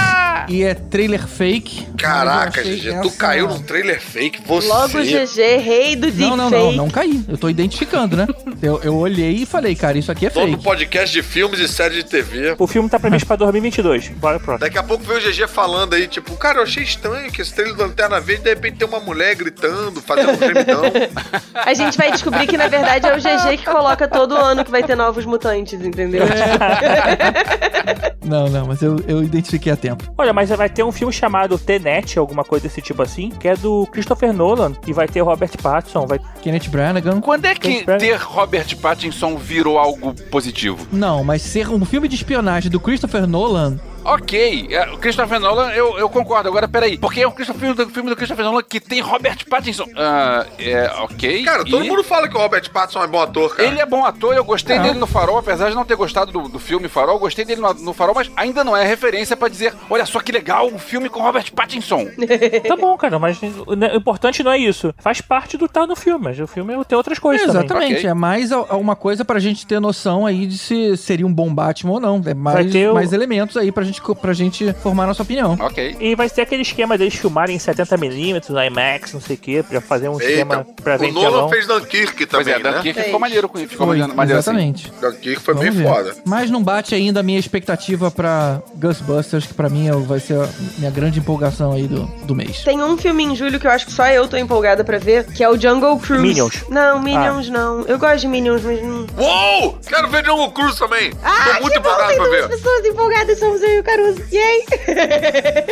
e é trailer fake. Caraca, GG, tu essa- caiu num trailer fake. Você. Logo GG, rei do Não, não, não, deepfake. não caí. Eu tô identificando, né? Eu, eu olhei e falei, cara, isso aqui é Todo fake. podcast de filmes e séries de TV. O filme tá previsto pra 2022. Bora pro próximo. Daqui a pouco veio o GG falando aí, tipo, cara, eu achei estranho que esse trailer do Lanterna Verde, de repente tem uma mulher gritando, fazendo um gemidão. [LAUGHS] A gente vai descobrir que, na verdade, é o GG que coloca todo ano que vai ter novos mutantes, entendeu? [LAUGHS] [LAUGHS] Não, não, mas eu, eu identifiquei a tempo. Olha, mas vai ter um filme chamado Tenet, alguma coisa desse tipo assim, que é do Christopher Nolan, e vai ter Robert Pattinson, vai... Kenneth Branagh. Quando é que ter Robert Pattinson virou algo positivo? Não, mas ser um filme de espionagem do Christopher Nolan. Ok, é, o Christopher Nolan, eu, eu concordo. Agora, peraí, porque é o Christopher, do filme do Christopher Nolan que tem Robert Pattinson. Ah, é, ok. Cara, todo e mundo fala que o Robert Pattinson é bom ator, cara. Ele é bom ator, eu gostei Não. dele no Farol, apesar de não ter gostado do, do filme Farol, eu gostei dele no, no Farol, mas ainda não é referência pra dizer, olha só que legal, um filme com Robert Pattinson. [LAUGHS] Tá bom, cara, mas o importante não é isso. Faz parte do tá no filme, mas o filme tem outras coisas também. Exatamente, Ok. é mais uma coisa pra gente ter noção aí de se seria um bom Batman ou não. É mais, ter o- mais elementos aí pra gente, co- pra gente formar nossa opinião. Ok. E vai ter aquele esquema deles filmarem em 70mm, no IMAX, não sei o que, pra fazer um esquema pra ver o Nolan fez Dunkirk Pois também, é, né? Dunkirk Fez. ficou maneiro com isso, ficou Foi, maneiro, assim. exatamente. Dunkirk foi Vamos bem ver. foda. Mas não bate ainda a minha expectativa pra Ghostbusters, que pra mim é vai ser a minha grande empolgação aí do, do mês. Tem um filme em julho que eu acho que só eu tô empolgada pra ver, que é o Jungle Cruise. Minions. Não, Minions não. Eu gosto de Minions, mas não. Uou! Quero ver Jungle Cruise também! Ah, Tô muito que bom, empolgado tem pra ver. pessoas empolgadas, somos eu e o Caruso. Yay!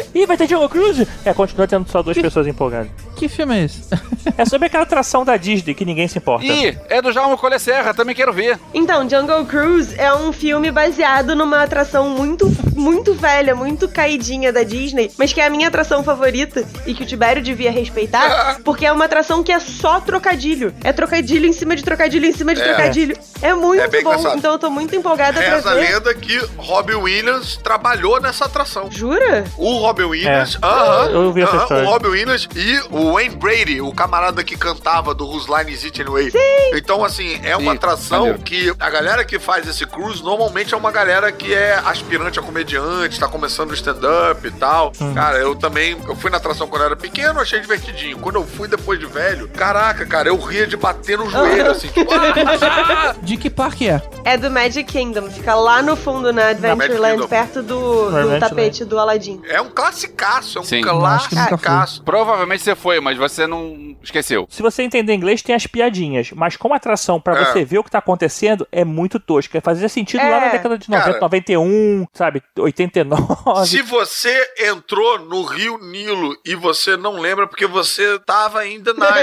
[LAUGHS] Ih, vai ter Jungle Cruise? É, continua tendo só duas pessoas empolgadas. Que filme é esse? É sobre aquela atração da Disney que ninguém se importa. Ih, é do Jaume Colher Serra, também quero ver. Então, Jungle Cruise é um filme baseado numa atração muito, muito velha, muito caidinha da Disney, mas que é a minha atração favorita e que o Tibério devia respeitar, [LAUGHS] porque é uma atração que é só trocadilho. É trocadilho em cima de trocadilho em cima de É. trocadilho. É muito É bom, engraçado. então eu tô muito empolgada Reza pra a ver. lenda que Robbie Williams trabalhou trabalhou nessa atração. Jura? O Robin Williams, É. aham, Eu vi essa aham, história. o Robin Williams e o Wayne Brady, o camarada que cantava do Whose Line Is It Anyway. Então, assim, é uma Sim, atração que a galera que faz esse cruise normalmente é uma galera que é aspirante a comediante, tá começando o stand-up e tal. Hum. Cara, eu também, eu fui na atração quando eu era pequeno, achei divertidinho. Quando eu fui depois de velho, caraca, cara, eu ria de bater no joelho, assim, tipo, ah, [LAUGHS] De que parque é? É do Magic Kingdom, fica lá no fundo na Adventureland, perto do, do Adventureland. tapete do Aladdin. é um classicaço, é um Sim. Classicaço. Provavelmente você foi, mas você não esqueceu. Se você entender inglês, tem as piadinhas. Mas como atração pra É. você ver o que tá acontecendo, é muito tosca. Fazia sentido lá É, na década de 90, cara. 91, sabe? 89. Se você entrou no Rio Nilo e você não lembra porque você tava em denial. [LAUGHS]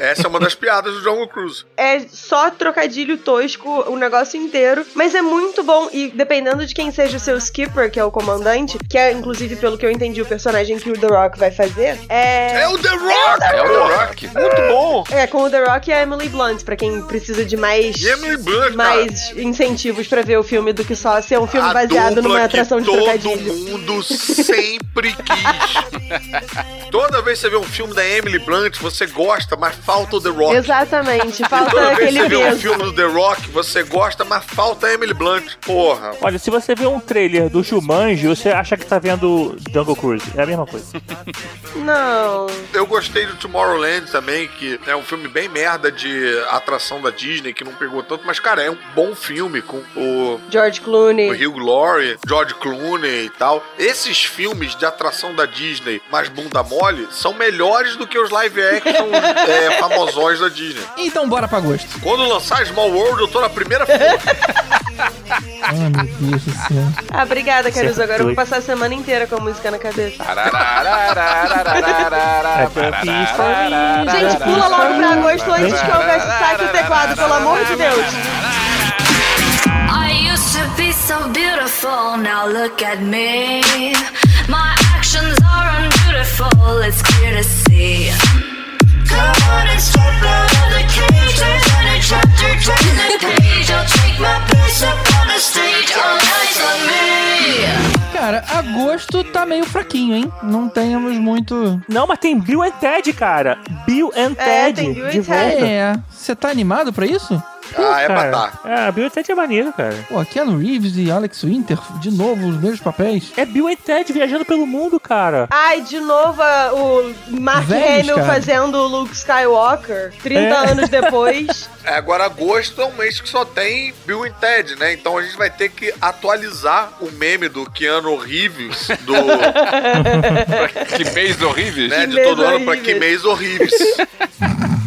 Essa é uma das piadas do Jungle Cruise. é só trocadilho tosco o negócio inteiro, mas é muito bom e dependendo de quem seja o seu skipper, que é o comandante, que é inclusive pelo que eu entendi o personagem que o The Rock vai fazer, é É o The Rock! É o The Rock. Muito bom! é com o The Rock e a Emily Blunt, pra quem precisa de mais E Emily Blunt, cara. mais incentivos pra ver o filme do que só ser um filme a baseado dupla numa atração de todo trocadilho. mundo sempre quis. Toda vez que você vê um filme da Emily Blunt, você gosta, mas falta o The Rock. Exatamente, falta toda vez que aquele você vê um filme do The Rock, você gosta, mas falta a Emily Blunt. Porra. Olha, se você vê um trailer do Jumanji, você acha que tá vendo Jungle Cruise. É a mesma coisa. [LAUGHS] Não. Eu gostei do Tomorrowland também, que é um filme bem merda de atração da Disney, que não pegou tanto, mas, cara, é um bom filme com o, George o Clooney. Hugh Laurie, George Clooney e tal. Esses filmes de atração da Disney, mais bunda mole, são melhores do que os live action [LAUGHS] é, famosões da Disney. Então bora pra gosto. Quando lançar Small World, eu tô na primeira fila. [LAUGHS] Ah, meu Deus do céu. Ah, obrigada, Caruso. Agora eu vou passar a semana inteira com a música na cabeça. É. Gente, pula logo pra agosto antes que eu saque o teclado, pelo amor de Deus. I used to be so beautiful, now look at me. My actions are unbeautiful, it's clear to see. Come on and step out of the cage, there's a new chapter, turn the page. I'll take my place up on the stage, all eyes on me. Cara, agosto tá meio fraquinho, hein? Não temos muito. Não, mas tem Bill and Ted, cara. Bill and É, Ted. tem Bill and de Ted. volta. É. Você tá animado pra isso? Ah, é pra tá. É, Bill and Ted é maneiro, cara. Pô, Keanu Reeves e Alex Winter, de novo, os mesmos papéis. É Bill and Ted viajando pelo mundo, cara. Ai, de novo o Mark Velhos, Hamill cara. fazendo o Luke Skywalker 30 É. anos depois. [LAUGHS] É, Agora, agosto é um mês que só tem Bill e Ted, né? Então a gente vai ter que atualizar o meme do Keanu Reeves, do, Que mês horrível. né, Que de todo ano pra que mês horríveis. [LAUGHS]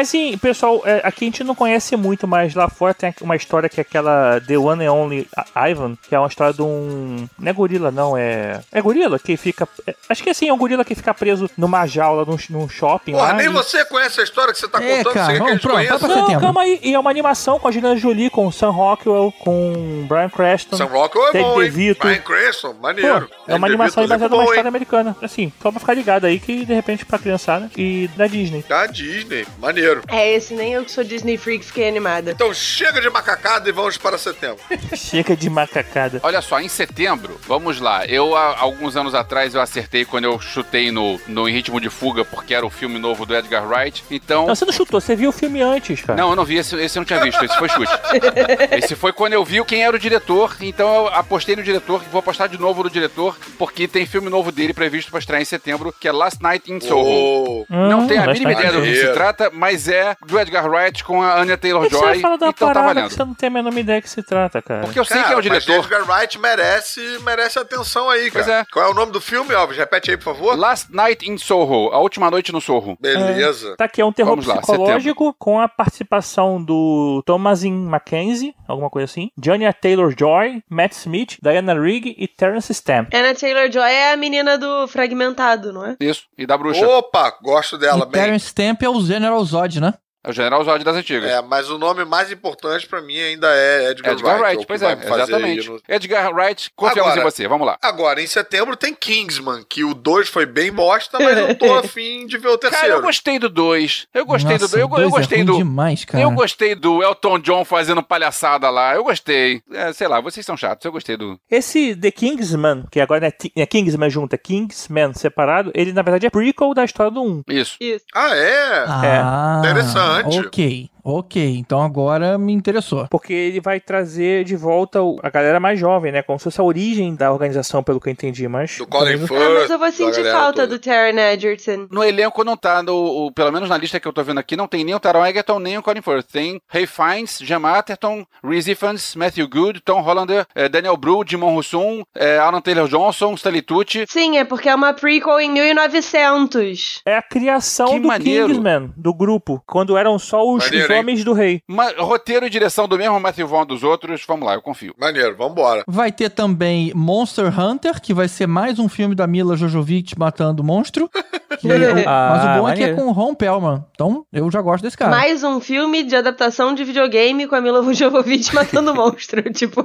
Mas sim, pessoal, é, aqui a gente não conhece muito, mas lá fora tem uma história que é aquela The One and Only Ivan, que é uma história de um. Não é gorila, não, é. É gorila que fica. é- acho que assim, é um gorila que fica preso numa jaula num, num shopping Porra, lá. nem e- você conhece a história que você tá É, contando, cara, você quer que a vamos, gente pronto, pra Não, setembro. calma aí. E é uma animação com a Angelina Jolie, com o Sam Rockwell, com o Brian Creston. Sam Rockwell é Ted bom, hein? DeVito. Brian Cranston, Pô, maneiro. é uma Ted animação DeVito, baseada numa bom, hein? história americana. Assim, só pra ficar ligado aí que de repente pra criançada e da Disney. Da Disney, maneiro. É, esse nem eu que sou Disney Freak fiquei animada. Então chega de macacada e vamos para setembro. Chega de macacada. Olha só, em setembro, vamos lá. Eu, há alguns anos atrás, eu acertei quando eu chutei no, no Em Ritmo de Fuga, porque era o filme novo do Edgar Wright. Então. Não, você não chutou, você viu o filme antes, cara. Não, eu não vi, esse, esse eu não tinha visto, esse foi chute. [LAUGHS] esse foi quando eu vi quem era o diretor, então eu apostei no diretor, vou apostar de novo no diretor, porque tem filme novo dele previsto pra estrear em setembro, que é Last Night in Soho. Ô, Não Hum, tem a mas mínima ideia do que maneiro. se trata, mas é do Edgar Wright com a Anya que você Taylor-Joy, vai falar da então tá parada que valendo. você não tem a menor ideia que se trata, cara? Porque eu sei cara, quem é o mas diretor. Edgar Wright merece, merece atenção aí, cara. Pois é. Qual é o nome do filme, Alves? Repete aí, por favor. Last Night in Soho, a última noite no Soho. Beleza. Tá aqui, é um terror Vamos lá, psicológico com a participação do Thomasin Mackenzie, alguma coisa assim, Johnny Taylor-Joy, Matt Smith, Diana Rigg e Terence Stamp. Anna Taylor-Joy é a menina do Fragmentado, não é? Isso, e da bruxa. Opa, gosto dela e bem. Terence Stamp é o General Zod, né? É o General Zod das antigas. É, mas o nome mais importante pra mim ainda é Edgar, Edgar Wright. Wright, o que pois vai é, exatamente. no- Edgar Wright, confiamos Agora- em você, vamos lá. Agora, em setembro tem Kingsman, que o 2 foi bem bosta, mas eu tô [LAUGHS] afim de ver o Cara, terceiro. eu gostei do 2. Eu gostei Nossa, do 2. Eu, dois eu é gostei ruim do. demais, cara. Eu gostei do Elton John fazendo palhaçada lá. Eu gostei. É, sei lá, vocês são chatos. Eu gostei do. Esse The Kingsman, que agora não é, é Kingsman junto, é Kingsman separado, ele na verdade é prequel da história do 1. Isso. Isso. Ah, é? Ah, Interessante. Ok ok. Então agora me interessou. Porque ele vai trazer de volta a galera mais jovem, né? Como se fosse a origem da organização, pelo que eu entendi, mas. Do Colin Firth. Ah, mas eu vou sentir falta toda. do Taron Egerton. No elenco não tá, no, o- pelo menos na lista que eu tô vendo aqui, não tem nem o Taron Egerton, nem o Colin Firth. Tem Ray Fiennes, Jim Atherton, Reese Ifans, Matthew Good, Tom Hollander, eh, Daniel Bru, Jimon Husson, eh, Alan Taylor-Johnson, Stanley Tucci. Sim, é porque é uma prequel em 1900. É a criação Que do maneiro. Kingsman, do grupo, quando eram só os, Maneiro, homens do rei. Ma- roteiro e direção do mesmo Matthew Vaughn dos outros. Vamos lá, eu confio. Maneiro, vambora. Vai ter também Monster Hunter, que vai ser mais um filme da Mila Jovovich matando monstro. [LAUGHS] Que é o- Ah, mas o bom é que é com o Ron Perlman. Então, eu já gosto desse cara. Mais um filme de adaptação de videogame com a Mila Jovovich [LAUGHS] matando monstro. [LAUGHS] Tipo,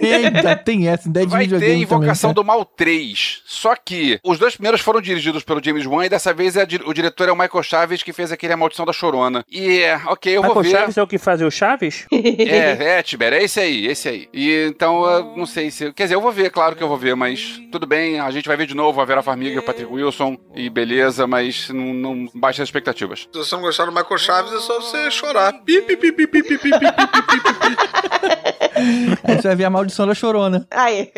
Eita, tem essa ideia de Vai ter videogame Invocação também, do Mal 3. Só que os dois primeiros foram dirigidos pelo James Wan e dessa vez é o diretor é o Michael Chaves que fez aquele A Maldição da Chorona. E é, ok, eu vou Michael ver. Chaves é o que fazia o Chaves? [LAUGHS] É, é, Tiber, é esse aí, esse aí. E então, eu não sei se. Quer dizer, eu vou ver, claro que eu vou ver, mas tudo bem, a gente vai ver de novo a Vera Farmiga e o Patrick Wilson, e beleza, mas não, não baixe as expectativas. Se você não gostar do Michael Chaves, é só você chorar. Pi, pi, pi, pi, pi, pi, pi, pi, pi, pi, pi, Aí você vai ver a maldição da chorona. aí.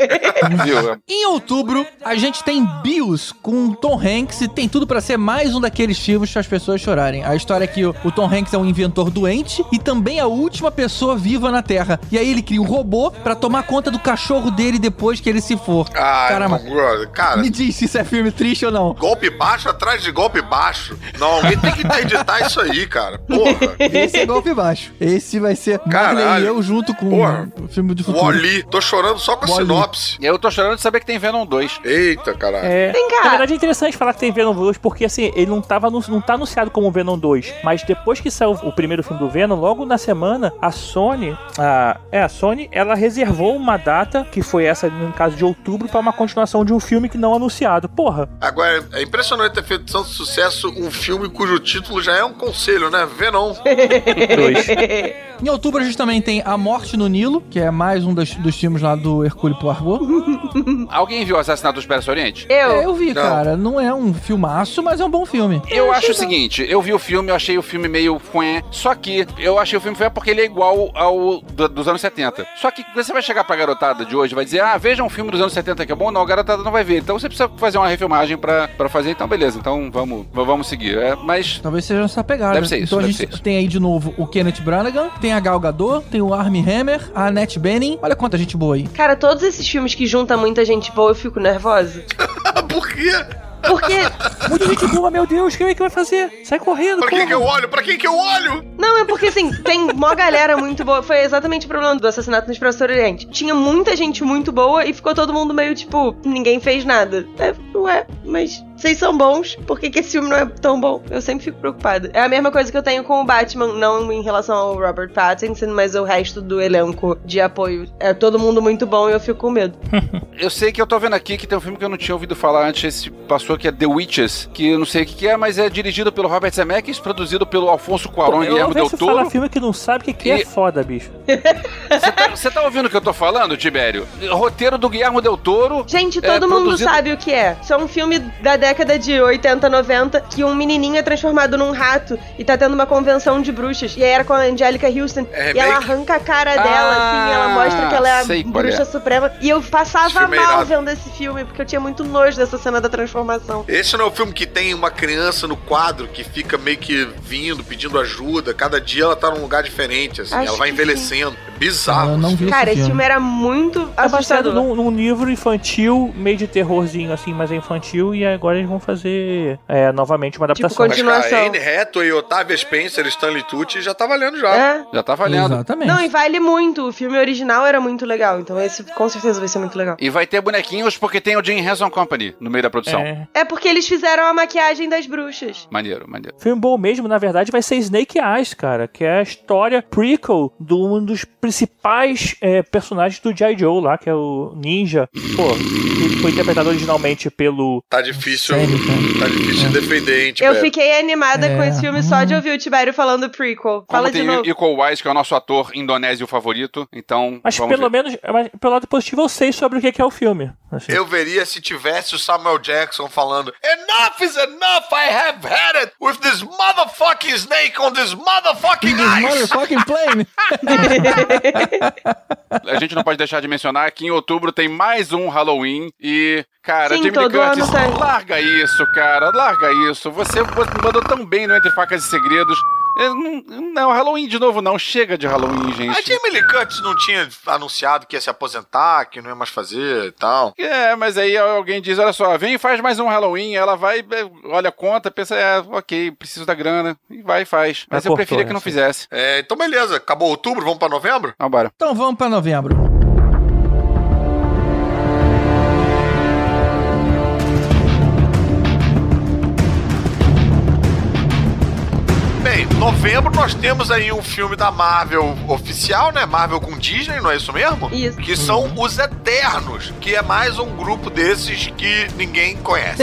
Viu? Em outubro, a gente tem Bios com Tom Hanks e tem tudo pra ser mais um daqueles filmes que as pessoas chorarem. A história é que o, o Tom Hanks é um inventor doente e também a última pessoa viva na Terra. E aí ele cria um robô pra tomar conta do cachorro dele depois que ele se for. Ai, Caramba. não, brother. Cara, Me diz se isso é filme triste ou não. golpe baixo atrás de golpe baixo. Não, alguém tem que interditar isso aí, cara. Porra. Esse é golpe baixo. Esse vai ser Marley Caralho. e eu junto com Porra. O filme do futuro. Wally. Tô chorando só com a sinopse. Eu tô chorando de saber que tem Venom 2. Eita, caralho. É, Vem cá. Na verdade é interessante falar que tem Venom 2, porque assim, ele não, tava não tá anunciado como Venom 2. Mas depois que saiu o primeiro filme do Venom, logo na semana, a Sony. A, é, a Sony, ela reservou uma data, que foi essa, no caso de outubro, pra uma continuação de um filme que não anunciado. Porra, Agora, é impressionante ter feito tanto sucesso um filme cujo título já é um conselho, né? Venom. [LAUGHS] dois. [LAUGHS] Em outubro a gente também tem A Morte no Nilo, que é mais um dos, dos filmes lá do Hercule Poirot. [LAUGHS] Alguém viu Assassinato do Expresso Oriente? É, Eu. eu vi, Não. cara. Não é um filmaço, mas é um bom filme. Eu acho o seguinte, eu vi o filme, eu achei o filme meio fué, só que eu achei o filme fué porque ele é igual ao do- dos anos 70. Só que você vai chegar pra garotada de hoje, vai dizer, ah, veja um filme dos anos 70 que é bom, não, a garotada não vai ver. Então você precisa fazer uma refilmagem pra, pra fazer, então beleza, então vamos, vamos seguir. É, mas Talvez seja essa pegada. Deve ser isso, então a gente tem aí de novo o Kenneth Branagh, tem a Gal Gadot, tem o Armie Hammer, a Annette Bening. Olha quanta gente boa aí. Cara, todos esses filmes que juntam muita gente boa, eu fico nervosa. [LAUGHS] Por quê? Porque. Muita gente boa, meu Deus, quem é que vai fazer? Sai correndo, Pra quem que eu olho? Pra quem que eu olho? Não, é porque assim, tem mó galera muito boa. Foi exatamente o problema do assassinato no Expresso Oriente. Tinha muita gente muito boa e ficou todo mundo meio tipo, ninguém fez nada. É, ué, mas vocês são bons, por que, que esse filme não é tão bom? Eu sempre fico preocupada. É a mesma coisa que eu tenho com o Batman, não em relação ao Robert Pattinson, mas o resto do elenco de apoio. É todo mundo muito bom e eu fico com medo. [LAUGHS] eu sei que eu tô vendo aqui que tem um filme que eu não tinha ouvido falar antes, esse passou que é The Witches, que eu não sei o que que é, mas é dirigido pelo Robert Zemeckis, produzido pelo Alfonso Cuarón e Guilherme Del Toro. filme que não sabe o que, que é E- foda, bicho. [LAUGHS] Você tá, tá ouvindo o que eu tô falando, Tibério? Roteiro do Guilherme Del Toro. Gente, É, todo mundo produzido- sabe o que é. Isso é um filme da década de 80, 90, que um menininho é transformado num rato e tá tendo uma convenção de bruxas. E aí era com a Angelica Houston. É e ela arranca a cara dela, assim, e ela mostra que ela é a sei bruxa é. suprema. E eu passava mal irado. vendo esse filme, porque eu tinha muito nojo dessa cena da transformação. Esse não é o filme que tem uma criança no quadro que fica meio que vindo, pedindo ajuda. Cada dia ela tá num lugar diferente, assim. Acho ela vai envelhecendo. É Bizarro. Eu não vi Cara, esse filme. filme era muito É baseado assustador. num, num livro infantil, meio de terrorzinho assim, mas é infantil, e agora eles vão fazer é, novamente uma adaptação. Mas, cara, continuação. Anne Hathaway, Otávia Spencer, Stanley Tucci já tá valendo já. É. Já tá valendo. Exatamente. Não, e vale muito. O filme original era muito legal, então esse com certeza vai ser muito legal. E vai ter bonequinhos porque tem o Jim Henson Company no meio da produção. É. É porque eles fizeram a maquiagem das bruxas. Maneiro, maneiro. Filme bom mesmo, na verdade, vai ser Snake Eyes, cara, que é a história prequel de um dos principais é, personagens do G.I. Joe lá, que é o Ninja. Pô, ele foi interpretado originalmente pelo. Tá difícil. Sério, cara. Tá difícil de defender, hein, Eu Tibério? fiquei animada É. com esse filme só de ouvir o Tibério falando prequel. Fala Como de tem novo. o Iko Wise, que é o nosso ator indonésio favorito, então Mas vamos pelo ver. menos, mas pelo lado positivo, eu sei sobre o que que é o filme. assim. Eu veria se tivesse o Samuel Jackson falando Enough is enough, I have had it motherfucking snake on this motherfucking This ice. motherfucking plane. A gente não pode deixar de mencionar que em outubro tem mais um Halloween e, cara, Sim, Jamie Curtis, larga isso, cara, larga isso. Você mandou tão bem no Entre Facas e Segredos. É, Não, não, Halloween de novo não. Chega de Halloween, A gente. Jamie Lee Curtis não tinha anunciado que ia se aposentar, que não ia mais fazer e tal. É, mas aí alguém diz, olha só, vem e faz mais um Halloween. Ela vai, é, olha a conta, pensa, é, ok, preciso da grana. E vai e faz. Mas Ela eu preferia que não essa. fizesse. É, então beleza, acabou outubro, vamos pra novembro? Vambora. Então vamos pra novembro. Novembro nós temos aí um filme da Marvel oficial, né? Marvel com Disney, não é isso mesmo? Isso. Que são os Eternos, que é mais um grupo desses que ninguém conhece.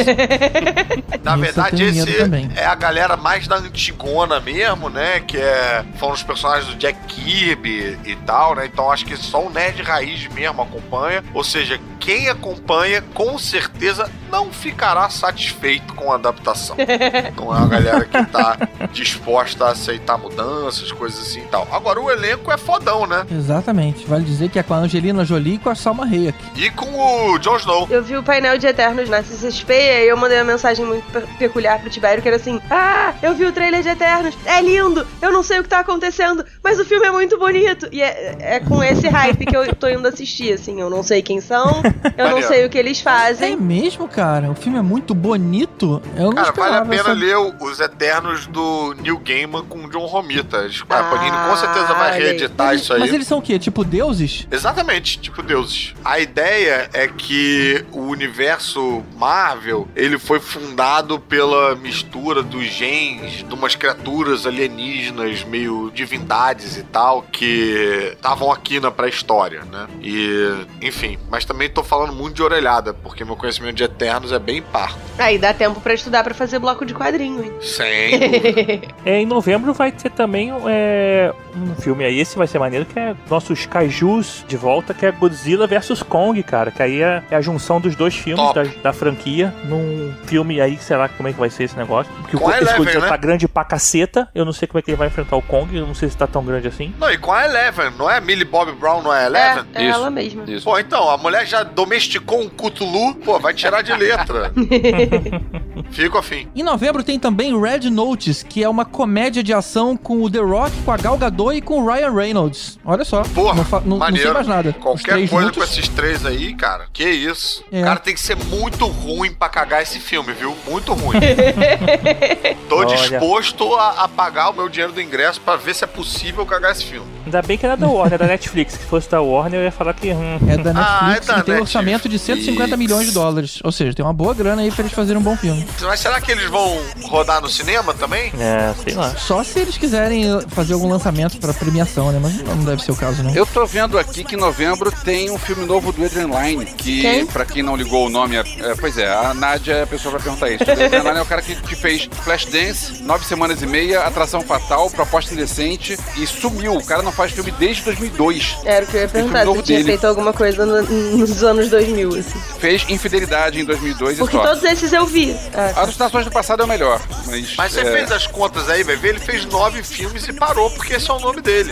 [LAUGHS] Na verdade, esse também. é a galera mais da antigona mesmo, né? Que é, foram os personagens do Jack Kirby e tal, né? Então acho que só o nerd raiz mesmo acompanha. Ou seja, quem acompanha com certeza não ficará satisfeito com a adaptação. [LAUGHS] Não é uma galera que tá disposta a aceitar mudanças, coisas assim e tal. Agora, o elenco é fodão, né? Exatamente. Vale dizer que é com a Angelina Jolie e com a Salma Hayek. E com o Jon Snow. Eu vi o painel de Eternos na CCXP e aí eu mandei uma mensagem muito pe- peculiar pro Tibério que era assim: Ah, eu vi o trailer de Eternos, é lindo, eu não sei o que tá acontecendo, mas o filme é muito bonito. E é, é com esse hype que eu tô indo assistir, assim. Eu não sei quem são, [LAUGHS] eu não sei o que eles É fazem. mesmo, cara? O filme é muito bonito. Eu não Cara, vale a pena essa- ler o- os Eternos do Neil Gaiman com o John Romita. Eles- A Ah, Panini com certeza vai reeditar Mas, isso aí. mas eles são o quê? Tipo deuses? Exatamente, tipo deuses. A ideia é que o universo Marvel, ele foi fundado pela mistura dos genes de umas criaturas alienígenas, meio divindades e tal, que estavam aqui na pré-história, né? E, enfim, mas também tô falando muito de orelhada, porque meu conhecimento de Eternos é bem parco. Aí dá tempo pra estudar pra fazer bloco de quadrinho, hein? Sem. [LAUGHS] [LAUGHS] É, em novembro vai ter também é, um filme aí, esse vai ser maneiro, que é nossos kaijus de volta, que é Godzilla vs Kong, cara. Que aí é, é a junção dos dois filmes da, da franquia num filme aí, sei lá como é que vai ser esse negócio. Porque Com o a esse Eleven, Godzilla né? tá grande pra caceta. Eu não sei como é que ele vai enfrentar o Kong, eu não sei se tá tão grande assim. Não, e com a Eleven, não é? Millie Bobby Brown não é É, Eleven? é Isso. ela mesma. Isso. Pô, então, a mulher já domesticou um Cthulhu, pô, vai tirar de letra. [LAUGHS] Fico afim. Em novembro tem também Red Notice, que é uma comédia de ação com o The Rock, com a Gal Gadot e com o Ryan Reynolds. Olha só. Porra, não, fa- não- não sei mais nada. Qualquer coisa juntos. com esses três aí, cara, que isso. É. O cara tem que ser muito ruim pra cagar esse filme, viu? Muito ruim. [LAUGHS] Tô Olha. disposto a, a pagar o meu dinheiro do ingresso pra ver se é possível cagar esse filme. Ainda bem que era da Warner, é da Netflix. Se fosse da Warner, eu ia falar que. Hum, É da Netflix Ah, é da e tem um orçamento de Netflix. 150 milhões de dólares. Ou seja, tem uma boa grana aí pra eles fazerem um bom filme. Mas será que eles vão rodar no cinema também? é, sei lá. Só se eles quiserem uh, fazer algum lançamento pra premiação, né? Mas não deve ser o caso, não. Eu tô vendo aqui que em novembro tem um filme novo do Adrian Lyne, que, pra quem não ligou o nome, é, é, pois é, a Nádia é a pessoa pra perguntar isso. O Adrian Lyne é o cara que, que fez Flashdance, Nove Semanas e Meia, Atração Fatal, Proposta Indecente e sumiu. O cara não faz filme desde 2002. Era o que eu ia perguntar, se tinha dele. feito alguma coisa no- nos anos 2000, assim. Fez Infidelidade em 2002 Porque e só. todos esses eu vi. Ah, As Estações do Passado é o melhor, mas... Mas você é, fez as contas aí, vai ver, ele fez nove filmes e parou, porque esse é o nome dele.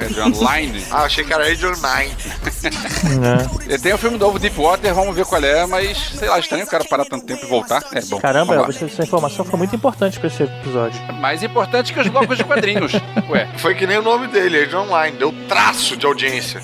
Adrian Lyne. ah, achei que era Adrian Nine. E Tem o filme novo Deepwater, vamos ver qual é, mas sei lá, estranho o cara parar tanto tempo e voltar. É bom. Caramba, essa informação foi muito importante pra esse episódio. Mais importante que os blocos de quadrinhos. [LAUGHS] Ué, Foi que nem o nome dele, Adrian Nine. Deu traço de audiência.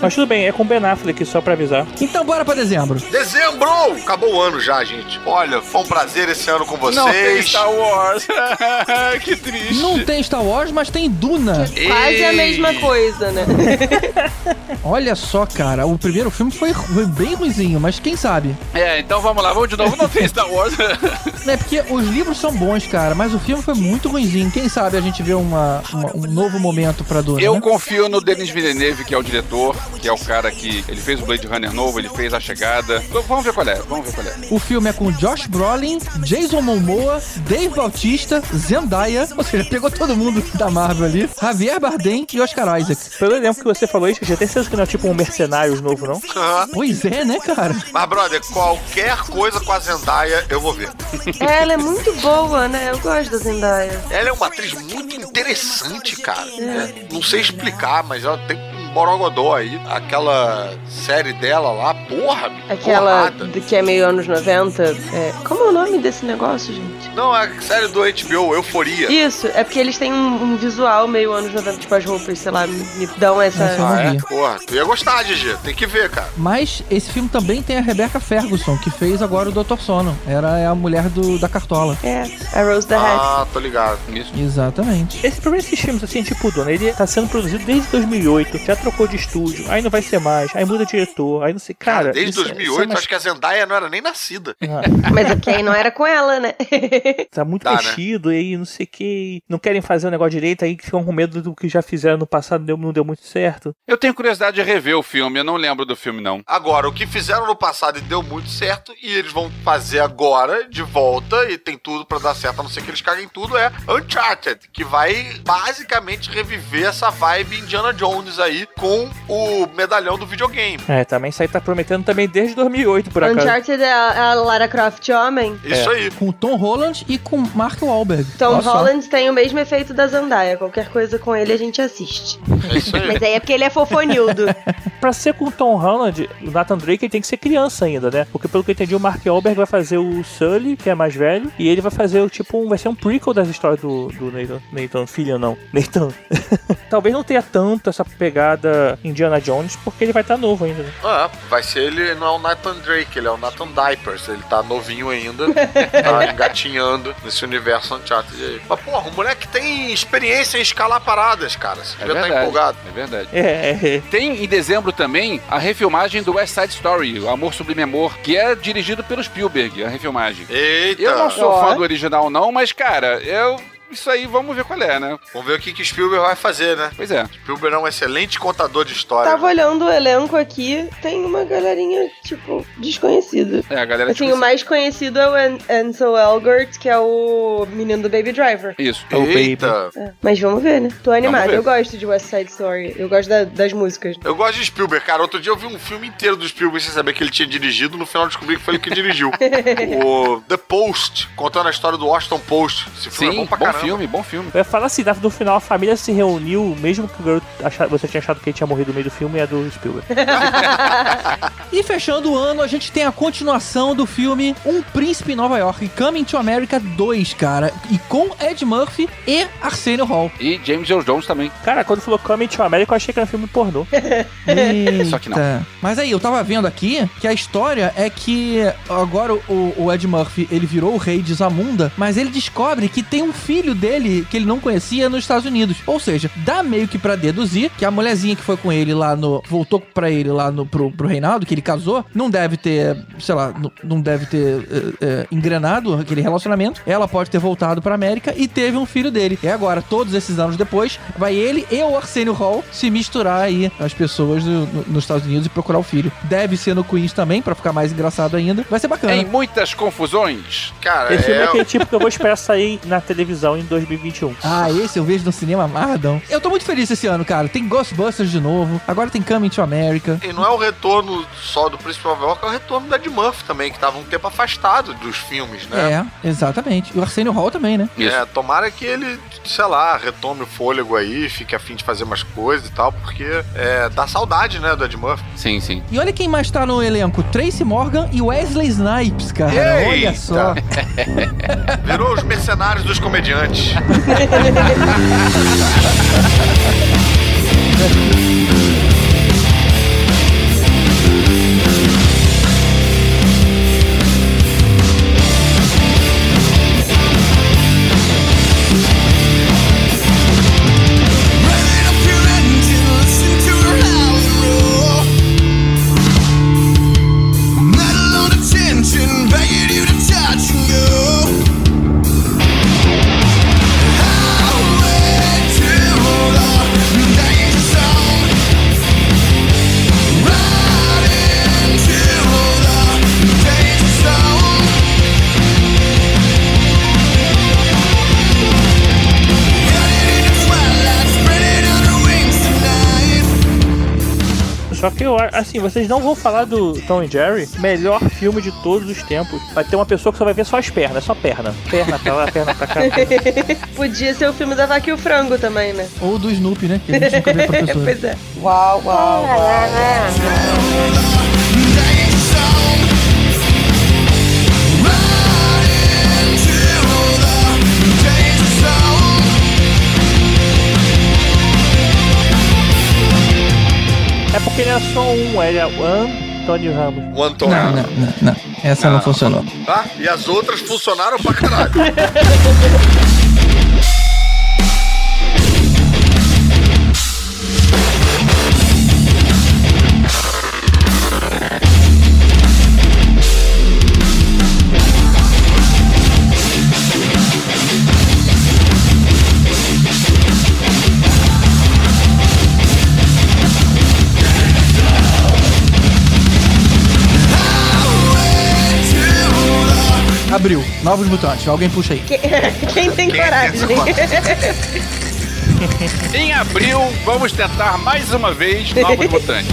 Mas tudo bem, é com Ben Affleck, só pra avisar. Então bora pra dezembro. Dezembro! Acabou o ano já, gente. Olha, foi um prazer esse ano com vocês. não tem Star Wars. [LAUGHS] [LAUGHS] que triste. Não tem Star Wars, mas tem Duna. Quase a mesma coisa, né? [LAUGHS] Olha só, cara, o primeiro filme foi, foi bem ruizinho, mas quem sabe? É, então vamos lá, vamos de novo. Não tem Star Wars. [LAUGHS] É porque os livros são bons, cara, mas o filme foi muito ruizinho. Quem sabe a gente vê uma, uma- um novo momento pra Duna, Eu né? confio no Denis Villeneuve, que é o diretor, que é o cara que ele fez o Blade Runner novo, ele fez A Chegada. Então, Vamos ver qual é, vamos ver qual é. O filme é com Josh Brolin, Jason Momoa, Dave Bautista, Zendaya, ou seja, pegou todo mundo da Marvel ali, Javier Bardem e Oscar Isaac. Pelo exemplo que você falou isso, já tem certeza que não é tipo um Mercenários novo, não? Aham. Pois é, né, cara? Mas, brother, qualquer coisa com a Zendaya eu vou ver. É, ela é muito boa, né? Eu gosto da Zendaya. Ela é uma atriz muito interessante, cara. É, não sei explicar, mas ela tem borogodó aí. Aquela série dela lá, porra, Aquela porrada. do que é meio anos 90. É... Como é o nome desse negócio, gente? Não, é a série do HBO, Euforia. Isso, é porque eles têm um, um visual meio anos 90, tipo as roupas, sei lá, me, me dão essa. Ah, é? Porra, tu ia gostar, Gigi. Tem que ver, cara. Mas esse filme também tem a Rebecca Ferguson, que fez agora o Dr. Sono. Era é a mulher do, da Cartola. É, a Rose the Hat. Ah, tô ligado. Isso. Exatamente. Esse problema desses filmes, assim, tipo Dona, ele tá sendo produzido desde 2008, já trocou de estúdio, aí não vai ser mais, aí muda diretor, aí não sei, cara... Cara, desde isso é- 2008, isso é mais- acho que a Zendaya não era nem nascida. [LAUGHS] Mas ok, não era com ela, né? [LAUGHS] Tá muito Dá, né? mexido, e aí não sei o que, não querem fazer o negócio direito, aí ficam com medo do que já fizeram no passado, deu- não deu muito certo. Eu tenho curiosidade de rever o filme, eu não lembro do filme, não. Agora, o que fizeram no passado e deu muito certo, e eles vão fazer agora, de volta, e tem tudo pra dar certo, a não ser que eles caguem tudo, é Uncharted, que vai basicamente reviver essa vibe Indiana Jones aí com o medalhão do videogame. É, também isso aí tá prometendo também desde 2008, por acaso. Uncharted é a, a Lara Croft homem. Isso aí. Com Tom Holland e com Mark Wahlberg. Tom Olha só. Holland tem o mesmo efeito da Zendaya. Qualquer coisa com ele a gente assiste. É isso aí. [LAUGHS] Mas aí é porque ele é fofonildo. [LAUGHS] Pra ser com o Tom Holland, o Nathan Drake ele tem que ser criança ainda, né? Porque pelo que eu entendi, o Mark Wahlberg vai fazer o Sully, que é mais velho, e ele vai fazer o tipo um, vai ser um prequel das histórias do, do Nathan, Nathan, filho não, Nathan. [LAUGHS] Talvez não tenha tanto essa pegada Indiana Jones, porque ele vai estar novo ainda. Né? Ah, vai ser ele, não é o Nathan Drake, ele é o Nathan Diapers. Ele tá novinho ainda, [LAUGHS] tá engatinhando nesse universo Uncharted aí. Mas, porra, o moleque tem experiência em escalar paradas, cara. Você É devia estar verdade. empolgado. É verdade. É, é, Tem em dezembro também a refilmagem do West Side Story, o Amor Sublime Amor, que é dirigido pelo Spielberg, a refilmagem. Eita! Eu não sou Ó. fã do original, não, mas, cara, eu. Isso aí, vamos ver qual é, né? Vamos ver o que, que Spielberg vai fazer, né? Pois é. Spielberg é um excelente contador de história. Tava olhando o elenco aqui, tem uma galerinha, tipo, desconhecida. É, a galera Assim, tipo, o mais conhecido é o An Ansel Elgort, que é o menino do Baby Driver. Isso. É o Eita! É, Mas vamos ver, né? Tô animado. Eu gosto de West Side Story. Eu gosto da- das músicas. Eu gosto de Spielberg, cara. Outro dia eu vi um filme inteiro do Spielberg sem saber que ele tinha dirigido. No final eu descobri que foi ele que dirigiu. [LAUGHS] o The Post, contando a história do Washington Post. Esse filme Sim, é bom pra bom caramba. Filme, bom filme. Eu ia falar assim, no final a família se reuniu, mesmo que o garoto você tinha achado que ele tinha morrido no meio do filme, é do Spielberg. [LAUGHS] E fechando o ano, a gente tem a continuação do filme Um Príncipe em Nova York, Coming to America 2, cara. E com Ed Murphy e Arsenio Hall. E James Earl Jones também. Cara, quando falou Coming to America, eu achei que era um filme pornô. [LAUGHS] Só que não. Mas aí, eu tava vendo aqui que a história é que agora o, o Ed Murphy, ele virou o rei de Zamunda, mas ele descobre que tem um filho dele que ele não conhecia nos Estados Unidos. Ou seja, dá meio que pra deduzir que a mulherzinha que foi com ele lá no... voltou pra ele lá no, pro, pro Reinaldo, que ele casou, não deve ter, sei lá, não, deve ter eh, eh, engrenado aquele relacionamento. Ela pode ter voltado pra América e teve um filho dele. E agora, todos esses anos depois, vai ele e o Arsenio Hall se misturar aí as pessoas do- no- nos Estados Unidos e procurar o filho. Deve ser no Queens também, pra ficar mais engraçado ainda. Vai ser bacana. Em muitas confusões. Cara, Esse filme é é, aquele tipo que eu vou esperar sair na televisão em 2021. Ah, esse eu vejo no cinema amarradão. Eu tô muito feliz esse ano, cara. Tem Ghostbusters de novo. Agora tem Coming to America. E não é o retorno só do Príncipe Nova York, é o retorno da Ed Murphy também, que tava um tempo afastado dos filmes, né? É, exatamente. E o Arsenio Hall também, né? É, tomara que ele, sei lá, retome o fôlego aí, fique afim de fazer mais coisas e tal, porque é, dá saudade, né, do Ed Murphy. Sim, sim. E olha quem mais tá no elenco: Tracy Morgan e Wesley Snipes, cara. Olha Eita! só. [LAUGHS] Virou os mercenários dos comediantes. Só [LAUGHS] [LAUGHS] assim, vocês não vão falar do Tom e Jerry, melhor filme de todos os tempos. Vai ter uma pessoa que só vai ver só as pernas, só perna. Perna pra lá, perna pra cá. [LAUGHS] Podia ser o filme da Vaca e o Frango também, né? Ou do Snoopy, né? Que a gente nunca vê [LAUGHS] professor. pois é. Uau, uau, É porque ele era só um, ele é o Antônio Ramos. O Antônio. Não, não, não, não. Essa não, funcionou. Tá? E as outras funcionaram pra caralho. [LAUGHS] Abriu. Novos mutantes. Alguém puxa aí. Quem, [LAUGHS] quem tem coragem? [LAUGHS] Em abril, vamos tentar mais uma vez Novos Mutantes.